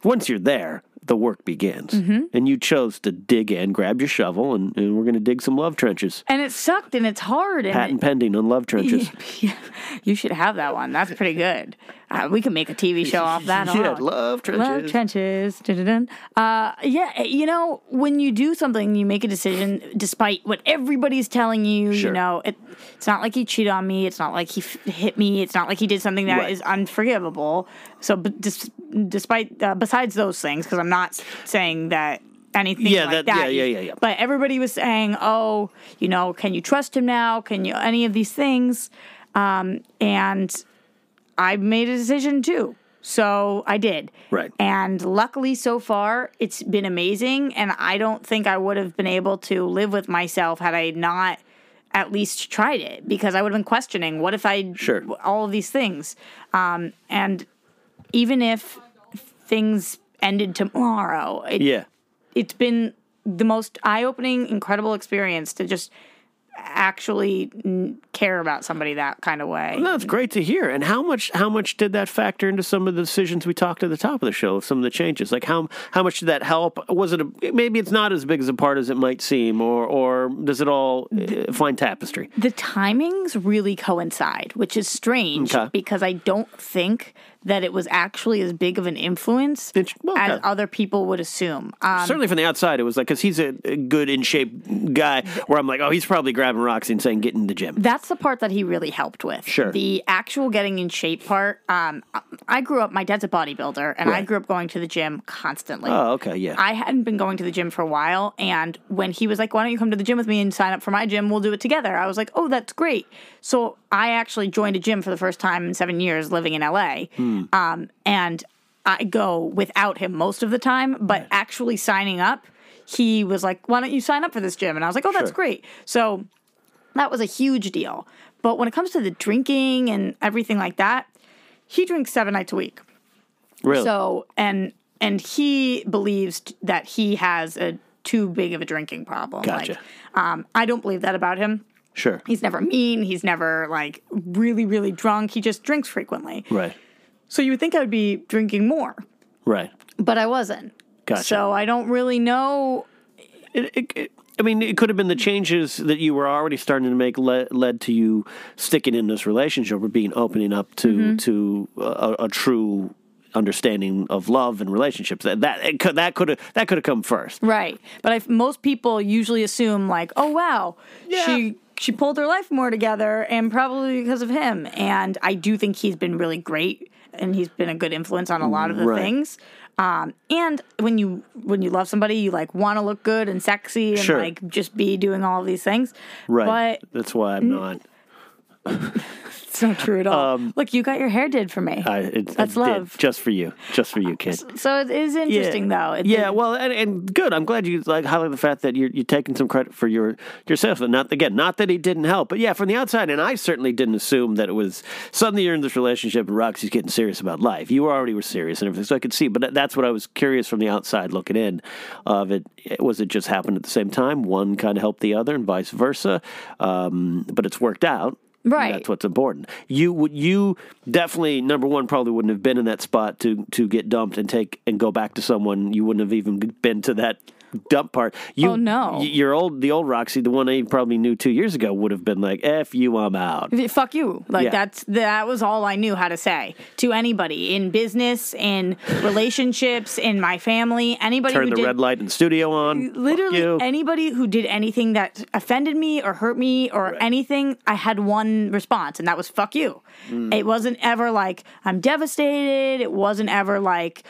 once you're there, the work begins. Mm-hmm. And you chose to dig in, grab your shovel, and, and we're going to dig some love trenches. And it sucked and it's hard. And Patent pending on love trenches. *laughs* you should have that one. That's pretty good. Uh, we can make a TV *laughs* show off that. yeah, alone. love trenches. Love trenches. Uh, yeah, you know, when you do something, you make a decision despite what everybody's telling you. Sure. You know, it, it's not like he cheated on me. It's not like he f- hit me. It's not like he did something that is Right. unforgivable. So, but dis- despite uh, besides those things, because I'm not saying that anything Yeah, like that- that. yeah, yeah, yeah, yeah. But everybody was saying, "Oh, you know, can you trust him now? Can you any of these things?" Um, and I made a decision too. So I did. Right. And luckily, so far, it's been amazing. And I don't think I would have been able to live with myself had I not at least tried it because I would have been questioning what if I Sure. all of these things. Um, and even if things ended tomorrow, it, Yeah. it's been the most eye-opening, incredible experience to just actually care about somebody that kind of way. That's great to hear. And how much how much did that factor into some of the decisions we talked at the top of the show, some of the changes? Like how how much did that help? Was it a, maybe it's not as big as a part as it might seem, or or does it all uh, find tapestry? The timings really coincide, which is strange Okay. because I don't think that it was actually as big of an influence Int- well, as okay. other people would assume. Um, Certainly from the outside, it was like because he's a, a good in shape guy. Where I'm like, oh, he's probably grabbing Roxy and saying, "Get in the gym." that's the part that he really helped with. Sure. The actual getting in shape part. Um, I grew up. My dad's a bodybuilder, and I grew up going to the gym constantly. Oh, okay, yeah. I hadn't been going to the gym for a while, and when he was like, "Why don't you come to the gym with me and sign up for my gym? We'll do it together." I was like, "Oh, that's great." So I actually joined a gym for the first time in seven years living in LA, Hmm. um, and I go without him most of the time. But actually signing up, he was like, "Why don't you sign up for this gym?" And I was like, "Oh, that's Sure. great." So that was a huge deal. But when it comes to the drinking and everything like that, he drinks seven nights a week. really? So and and he believes that he has a too big of a drinking problem. Gotcha. Like, um, I don't believe that about him. Sure. He's never mean. He's never like really really drunk. He just drinks frequently. Right. So you would think I would be drinking more, Right. but I wasn't. Gotcha. So I don't really know. It, it, it, I mean, it could have been the changes that you were already starting to make led, led to you sticking in this relationship or being opening up to Mm-hmm. to a, a true understanding of love and relationships. That that it could, that could have that could have come first. Right. But I, most people usually assume like, oh wow, Yeah. she she pulled her life more together, and probably because of him. And I do think he's been really great, and he's been a good influence on a lot of the Right. things. Um, and when you when you love somebody, you like want to look good and sexy, and Sure. like just be doing all these things. Right. But That's why I'm not. *laughs* *laughs* It's not true at all. Look, you got your hair did for me. I, it, That's I did, love. just for you, just for you, kid. so it is interesting, though. It- yeah, well, and, and good. I'm glad you like highlight the fact that you're you're taking some credit for your yourself. And not again, not that he didn't help, but yeah, from the outside, and I certainly didn't assume that it was suddenly you're in this relationship and Roxy's getting serious about life. You already were serious and everything, so I could see. But that's what I was curious from the outside looking in. Of it, was it just happened at the same time? One kind of helped the other, and vice versa. Um, but it's worked out. Right. That's what's important. You would you definitely number one probably wouldn't have been in that spot to to get dumped and take and go back to someone. You wouldn't have even been to that dump part. You, Oh, no. Your old the old Roxy, the one I probably knew two years ago, would have been like, "F you, I'm out." Fuck you. Like Yeah. that's that was all I knew how to say to anybody in business, in relationships, in my family, anybody Turn who the did red light in the studio on. Literally anybody who did anything that offended me or hurt me or anything, I had one response, and that was "fuck you." Mm. It wasn't ever like I'm devastated. It wasn't ever like,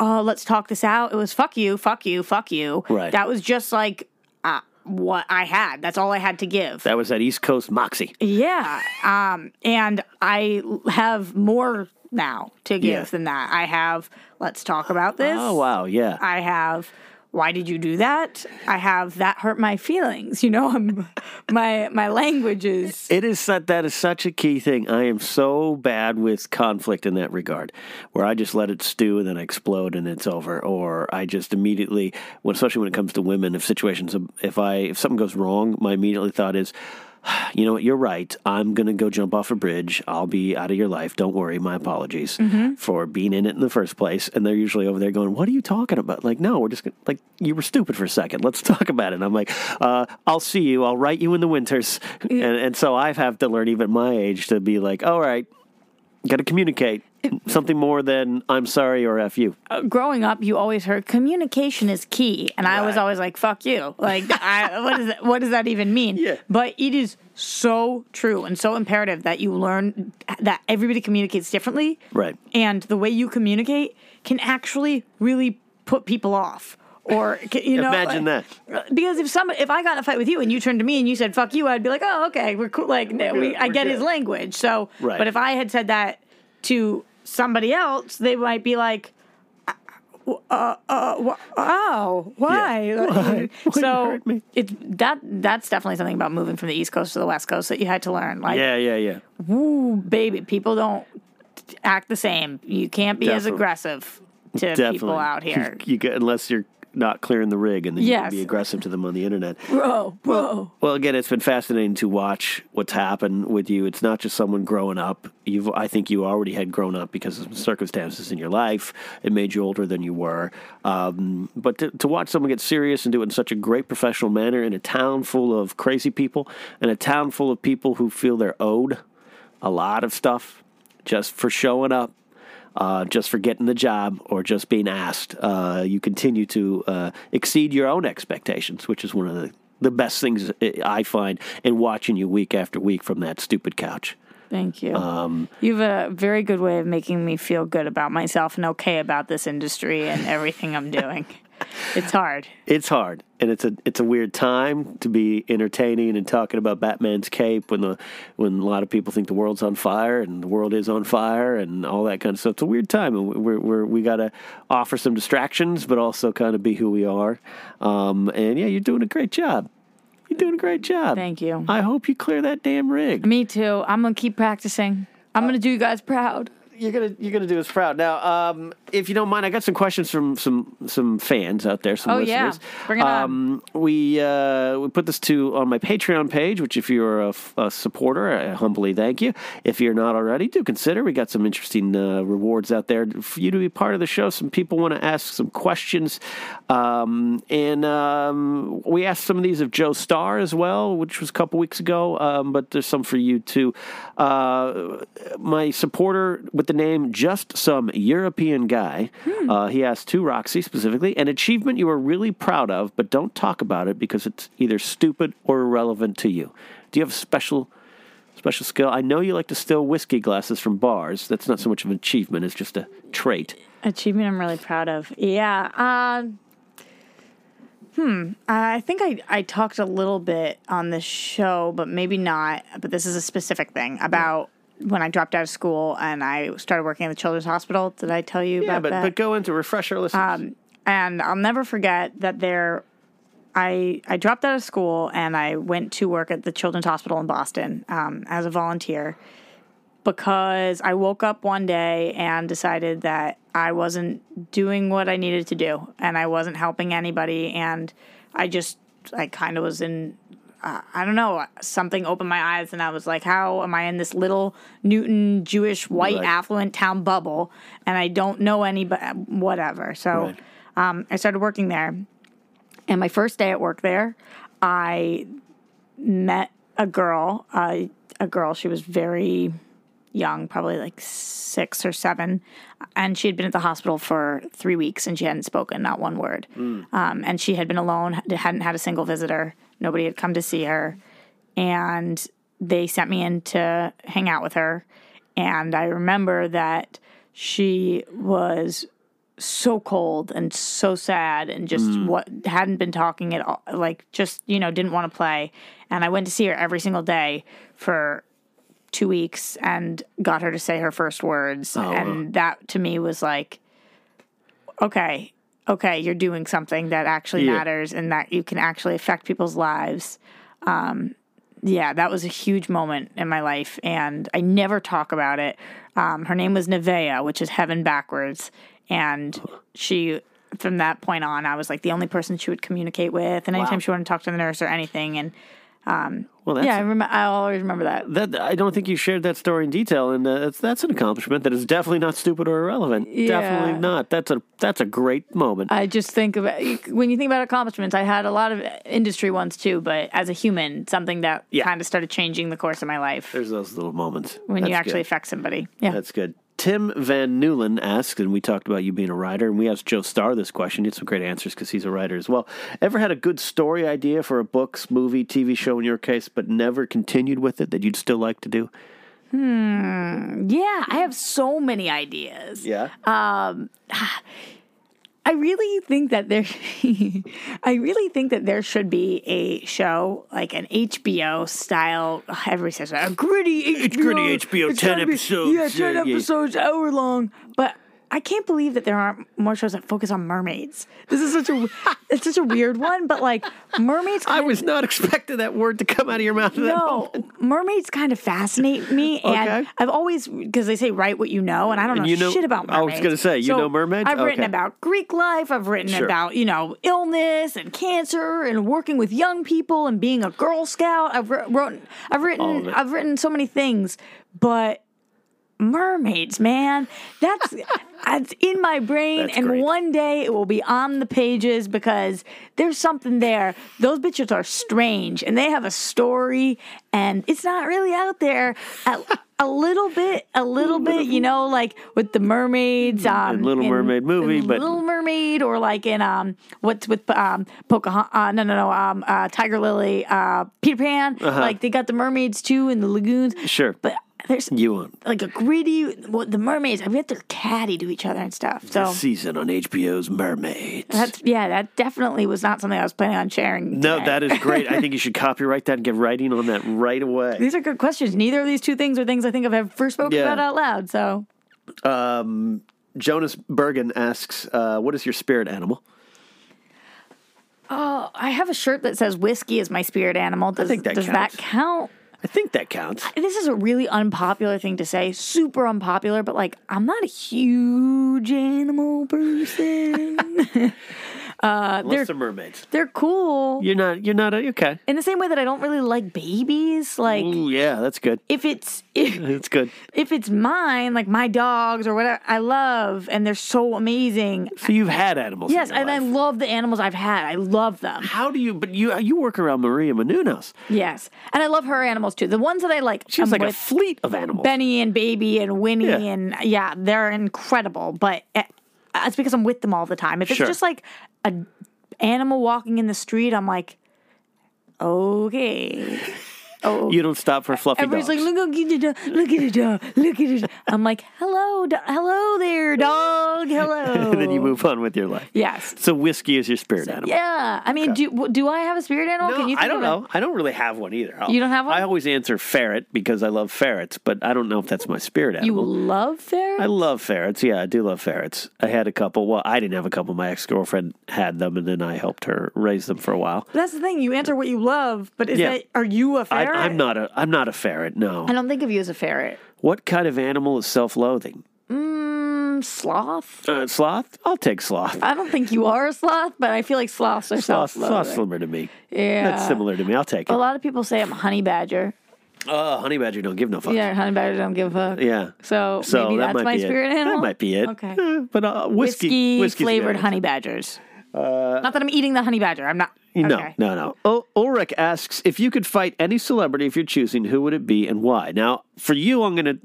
"Oh, let's talk this out." It was "fuck you, fuck you, fuck you." Right. That was just like uh, what I had. That's all I had to give. that was that East Coast moxie. Yeah. Um, and I have more now to give Yeah. than that. I have, let's talk about this. Oh wow, yeah. I have, why did you do that? I have, that hurt my feelings. You know, *laughs* I'm, my, my language is, It is that that is such a key thing. I am so bad with conflict in that regard, where I just let it stew and then I explode and it's over, or I just immediately, especially when it comes to women, if situations, if I if something goes wrong, my immediately thought is, *sighs* you know what, you're right. I'm gonna go jump off a bridge. I'll be out of your life. Don't worry. My apologies for being in it in the first place. And they're usually over there going, "What are you talking about?" Like, no, we're just gonna, like you were stupid for a second. Let's *laughs* talk about it. And I'm like, uh, I'll see you. I'll write you in the winters. And, and so I have have to learn, even my age, to be like, all right, got to communicate something more than I'm sorry or f you. Uh, growing up, you always heard communication is key. And I was always like, fuck you. *laughs* Like, I, what, is that, what does that even mean? Yeah. But it is so true and so imperative that you learn that everybody communicates differently. Right. And the way you communicate can actually really put people off. Or you know, Imagine that. Uh, because if some, if I got in a fight with you and you turned to me and you said "fuck you," I'd be like, "Oh, okay, we're cool." Like, no, we, I we're get his language. So, Right. but if I had said that to somebody else, they might be like, uh, uh, wh- oh, why? Yeah. Why? *laughs* Why so hurt it's that that's definitely something about moving from the East Coast to the West Coast that you had to learn. Like, Yeah, yeah, yeah. ooh, baby, people don't act the same. You can't be as aggressive to Definitely. people out here. You, get unless you're not clearing the rig, and then you can be aggressive to them on the internet. Bro, bro. Well, again, it's been fascinating to watch what's happened with you. It's not just someone growing up. You've, I think, you already had grown up because of circumstances in your life. It made you older than you were. Um, but to, to watch someone get serious and do it in such a great professional manner in a town full of crazy people, and a town full of people who feel they're owed a lot of stuff just for showing up. Uh, just for getting the job or just being asked, uh, you continue to uh, exceed your own expectations, which is one of the, the best things I find in watching you week after week from that stupid couch. Thank you. Um, you have a very good way of making me feel good about myself and okay about this industry and everything I'm doing. *laughs* it's hard. It's hard, and it's a it's a weird time to be entertaining and talking about Batman's cape when the when a lot of people think the world's on fire and the world is on fire and all that kind of stuff. It's a weird time, and we're, we're we got to offer some distractions, but also kind of be who we are. Um, and yeah, you're doing a great job. You're doing a great job. Thank you. I hope you clear that damn rig. Me too. I'm gonna keep practicing. I'm gonna do you guys proud. you're gonna you're gonna do us proud. Now, um, if you don't mind, I got some questions from some some fans out there, some Oh, yeah. listeners. Bring it on. um, We uh, we put this to on my Patreon page, which if you're a supporter, I humbly thank you. If you're not already, do consider. We got some interesting uh, rewards out there for you to be part of the show. Some people want to ask some questions, um, and um, we asked some of these of Joe Starr as well, which was a couple weeks ago. Um, but there's some for you too. Uh, my supporter with the name Just Some European Guy. Uh, he asked to Roxy specifically an achievement you are really proud of, but don't talk about it because it's either stupid or irrelevant to you. Do you have a special special skill? I know you like to steal whiskey glasses from bars. That's not so much of an achievement; it's just a trait. Achievement I'm really proud of. Yeah. Um, hmm. I think I, I talked a little bit on this show, but maybe not. But this is a specific thing about when I dropped out of school and I started working at the Children's Hospital. Did I tell you Yeah, about but that? but go into refresh our listeners. and I'll never forget that there I I dropped out of school and I went to work at the Children's Hospital in Boston um, as a volunteer because I woke up one day and decided that I wasn't doing what I needed to do and I wasn't helping anybody and I just I kind of was in uh, I don't know something opened my eyes and I was like how am I in this little Newton Jewish white Right. affluent town bubble and I don't know anybody whatever so Right. um, I started working there and my first day at work there I met a girl uh, a girl she was very young, probably like six or seven, and she had been at the hospital for three weeks and she hadn't spoken not one word. Um, and she had been alone, hadn't had a single visitor. Nobody had come to see her, and they sent me in to hang out with her. And I remember that she was so cold and so sad and just mm. what hadn't been talking at all like just you know didn't want to play and i went to see her every single day for two weeks and got her to say her first words. Oh, and that to me was like, okay, okay, you're doing something that actually Yeah. matters and that you can actually affect people's lives. Um, yeah, that was a huge moment in my life, and I never talk about it. Um, her name was Nevaeh, which is heaven backwards, and she. From that point on, I was like the only person she would communicate with, and anytime Wow. she wanted to talk to the nurse or anything, and well, that's yeah, I remember. I always remember that. that I don't think you shared that story in detail, and uh, that's that's an accomplishment that is definitely not stupid or irrelevant. Definitely not. That's a that's a great moment. I just think of when you think about accomplishments. I had a lot of industry ones too, but as a human, something that Yeah. kind of started changing the course of my life There's those little moments when you actually good. affect somebody. Yeah. That's good. Tim Van Newland asks, and we talked about you being a writer, and we asked Joe Starr this question. He had some great answers because he's a writer as well. Ever had a good story idea for a books, movie, TV show in your case, but never continued with it that you'd still like to do? Hmm. Yeah, I have so many ideas. Yeah. I really think that there, *laughs* I really think that there should be a show like an HBO style. Everybody says a gritty HBO, gritty HBO, it's 10 gotta be- episodes, Yeah, ten yeah, yeah. episodes, hour long. But I can't believe that there aren't more shows that focus on mermaids. This is such a, *laughs* it's such a weird one. But like mermaids, I was not expecting that word to come out of your mouth. at no, mermaids kind of fascinate me, and Okay. I've always because they say write what you know, and I don't know, you know- shit about mermaids. I was gonna say, you So know mermaids? I've written Okay. about Greek life. I've written Sure. about you know illness and cancer and working with young people and being a Girl Scout. I've wr- wrote, I've written. I've written so many things, but mermaids, man, that's. *laughs* It's in my brain, That's and great. one day it will be on the pages because there's something there. Those bitches are strange, and they have a story, and it's not really out there. A, a little bit, a little bit, you *laughs* know, like with the mermaids, um, Little Mermaid movie, in but- Little Mermaid, or like in um, what's with um, Pocahontas? Uh, no, no, no, um, uh, Tiger Lily, uh, Peter Pan. Like they got the mermaids too in the lagoons. Uh-huh. Sure. but there's You want like a gritty. Well, the mermaids, I bet they're catty to each other and stuff. So season on HBO's Mermaids. that's yeah, that definitely was not something I was planning on sharing. no, today. that is great. I think you *laughs* should copyright that and get writing on that right away. These are good questions. Neither of these two things are things I think I've ever first spoken Yeah. about out loud. So Jonas Bergen asks, uh, "What is your spirit animal?" Oh, I have a shirt that says whiskey is my spirit animal. Does, think that does counts. that count? I think that counts. This is a really unpopular thing to say, super unpopular, but like I'm not a huge animal person. *laughs* Uh, Unless they're they're mermaids. they're cool You're not. You're not. Okay. in the same way that I don't really like babies. Like Ooh, yeah, that's good. if it's if, *laughs* That's good. if it's mine, like my dogs or whatever, I love and they're so amazing. So you've had animals. Yes, and I love the animals I've had. I love them. How do you? But you you work around Maria Menounos. Yes, and I love her animals too. The ones that I like, She has I'm like a fleet of animals. Benny and Baby and Winnie Yeah. and yeah, they're incredible. But eh, it's because I'm with them all the time. If it's Sure. just like a animal walking in the street, I'm like, okay. Oh, oh. You don't stop for fluffy Everybody's dogs. like, look, look at the dog, look at the dog, look at the dog. I'm like, hello, do- hello there, dog, hello. *laughs* and then you move on with your life. Yes. So whiskey is your spirit animal. Yeah. I mean, do do I have a spirit animal? No, Can you I don't know. I don't really have one either. I'll- You don't have one? I always answer ferret because I love ferrets, but I don't know if that's my spirit animal. You love ferrets? I love ferrets. Yeah, I do love ferrets. I had a couple. Well, I didn't have a couple. My ex girlfriend had them, and then I helped her raise them for a while. That's the thing. You answer what you love, but is Yeah. that are you a I, ferret? I'm not a. I'm not a ferret. No. I don't think of you as a ferret. What kind of animal is self-loathing? Mm, sloth. Uh, sloth. I'll take sloth. I don't think you are a sloth, but I feel like sloths are Sloth. Sloth's similar to me. Yeah. That's similar to me. I'll take it. A lot of people say I'm a honey badger. Oh, honey badger don't give no fuck. Yeah, honey badger don't give a fuck. Yeah. So, So maybe that that's my spirit it. animal. That might be it. Okay. But uh, whiskey, Whiskey, whiskey's a good flavored honey badgers. not that I'm eating the honey badger. I'm not. No, okay. no, no. Ul- Ulrich asks if you could fight any celebrity if you're choosing, who would it be and why? Now, for you, I'm going to.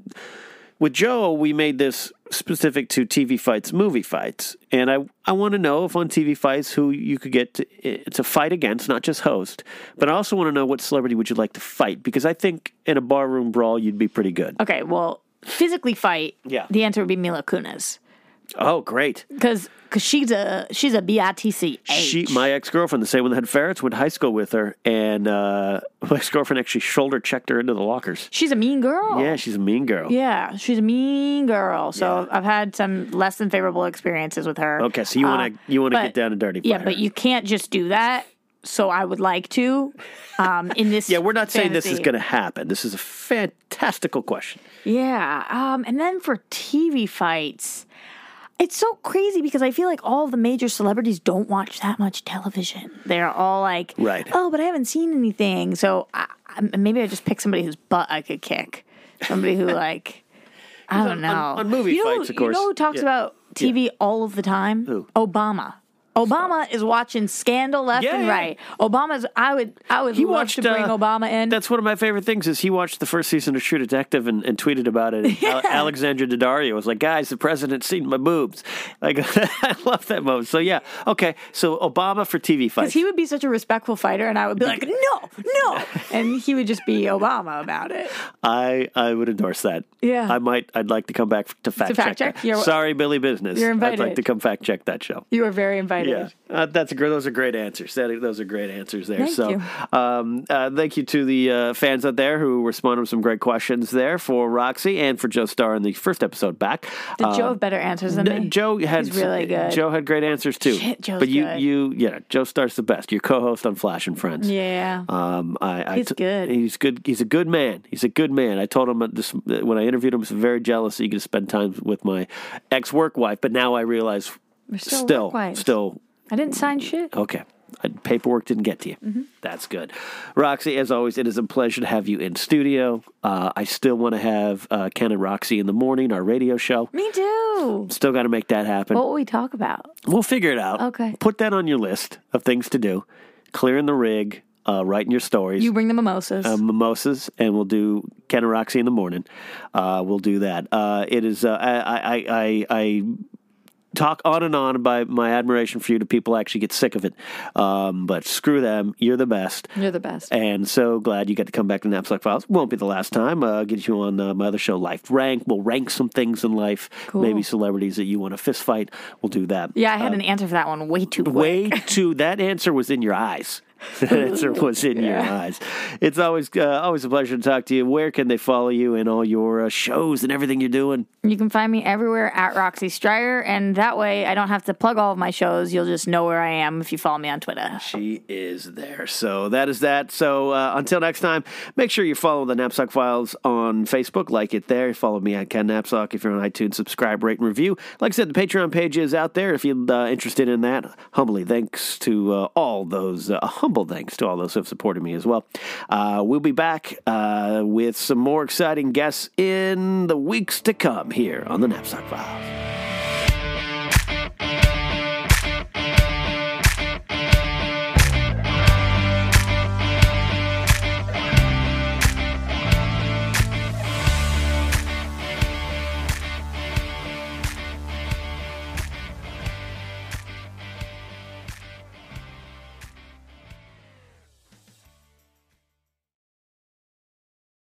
With Joe, we made this specific to TV fights, movie fights, and I I want to know if on TV fights who you could get to, eh, to fight against, not just host, but I also want to know what celebrity would you like to fight because I think in a barroom brawl you'd be pretty good. Okay, well, physically fight. Yeah. The answer would be Mila Kunis Oh, great! because because she's a she's a bitch. She, my ex girlfriend, the same one that had ferrets, went to high school with her, and uh, *laughs* my ex girlfriend actually shoulder checked her into the lockers. she's a mean girl. Yeah, she's a mean girl. Yeah, she's a mean girl. So I've had some less than favorable experiences with her. Okay, so you want to Uh, you want to get down and dirty. Yeah, fight but you can't just do that. So I would like to. Um, in this. *laughs* yeah, we're not saying this is going to happen. This is a fantastical question. Yeah. Um, and then for TV fights, it's so crazy because I feel like all the major celebrities don't watch that much television. They're all like, Right. oh, but I haven't seen anything. So I, maybe I just pick somebody whose butt I could kick. Somebody who, *laughs* like, I don't on- know. on movie you know, fights, of course. You know who talks Yeah. about TV all of the time? Who? Obama. Obama is watching Scandal left Yeah, and yeah. right. Obama's. I would. I would He love watched to bring uh, Obama in. That's one of my favorite things. Is he watched the first season of True Detective and, and tweeted about it. *laughs* And Al- Alexandra Daddario was like, "Guys, the president's seen my boobs." Like, *laughs* I love that moment. So yeah, okay. So Obama for TV fights. Because he would be such a respectful fighter, and I would be like, no, no, *laughs* and he would just be Obama about it. I I would endorse that. Yeah. I might. I'd like to come back to fact, fact check. check? Sorry, Billy Business. You're invited. I'd like to come fact check that show. You are very invited. Yeah, uh, that's a great. Those are great answers. That, those are great answers there. Thank so, you. Um, uh, thank you to the uh, fans out there who responded with some great questions there for Roxy and for Joe Starr in the first episode back. Did Uh, Joe have better answers than n- me? Joe had He's really good. Joe had great answers too. Shit, Joe's but you, good. you, yeah, Joe Starr's the best. Your co-host on Flash and Friends. Yeah. Um, I, I He's good. He's good. He's a good man. He's a good man. I told him this, when I interviewed him, I was very jealous. that He could spend time with my ex-work wife, but now I realize We're still still, still I didn't sign shit. Okay. Paperwork didn't get to you. Mm-hmm. That's good. Roxy, as always, it is a pleasure to have you in studio. Uh, I still want to have uh, Ken and Roxy in the morning, our radio show. Me too. Still got to make that happen. What will we talk about? we'll figure it out. Okay. Put that on your list of things to do. Clearing the rig, uh, writing your stories. You bring the mimosas. uh, mimosas, and we'll do Ken and Roxy in the morning. Uh, we'll do that. Uh, it is. Uh, I, I, I, I talk on and on about my admiration for you to people actually get sick of it. Um, but screw them. You're the best. You're the best. And so glad you got to come back to Napzok Files. Won't be the last time. Uh, I'll get you on uh, my other show, Life Rank. We'll rank some things in life. Cool. Maybe celebrities that you want to fist fight. We'll do that. yeah, I had an answer for that one way too quick. Way *laughs* too. That answer was in your eyes. Answer *laughs* was in your eyes. It's always uh, always a pleasure to talk to you. Where can they follow you in all your uh, shows and everything you're doing? You can find me everywhere at Roxy Striar, and that way I don't have to plug all of my shows. You'll just know where I am if you follow me on Twitter. She is there. So that is that. So uh, until next time, make sure you follow the Napzok Files on Facebook. Like it there. Follow me at Ken Napzok. If you're on iTunes, subscribe, rate, and review. Like I said, the Patreon page is out there if you're uh, interested in that. Humbly thanks to uh, all those, uh, humble thanks to all those who have supported me as well. Uh, we'll be back uh, with some more exciting guests in the weeks to come here on the Napzok Files.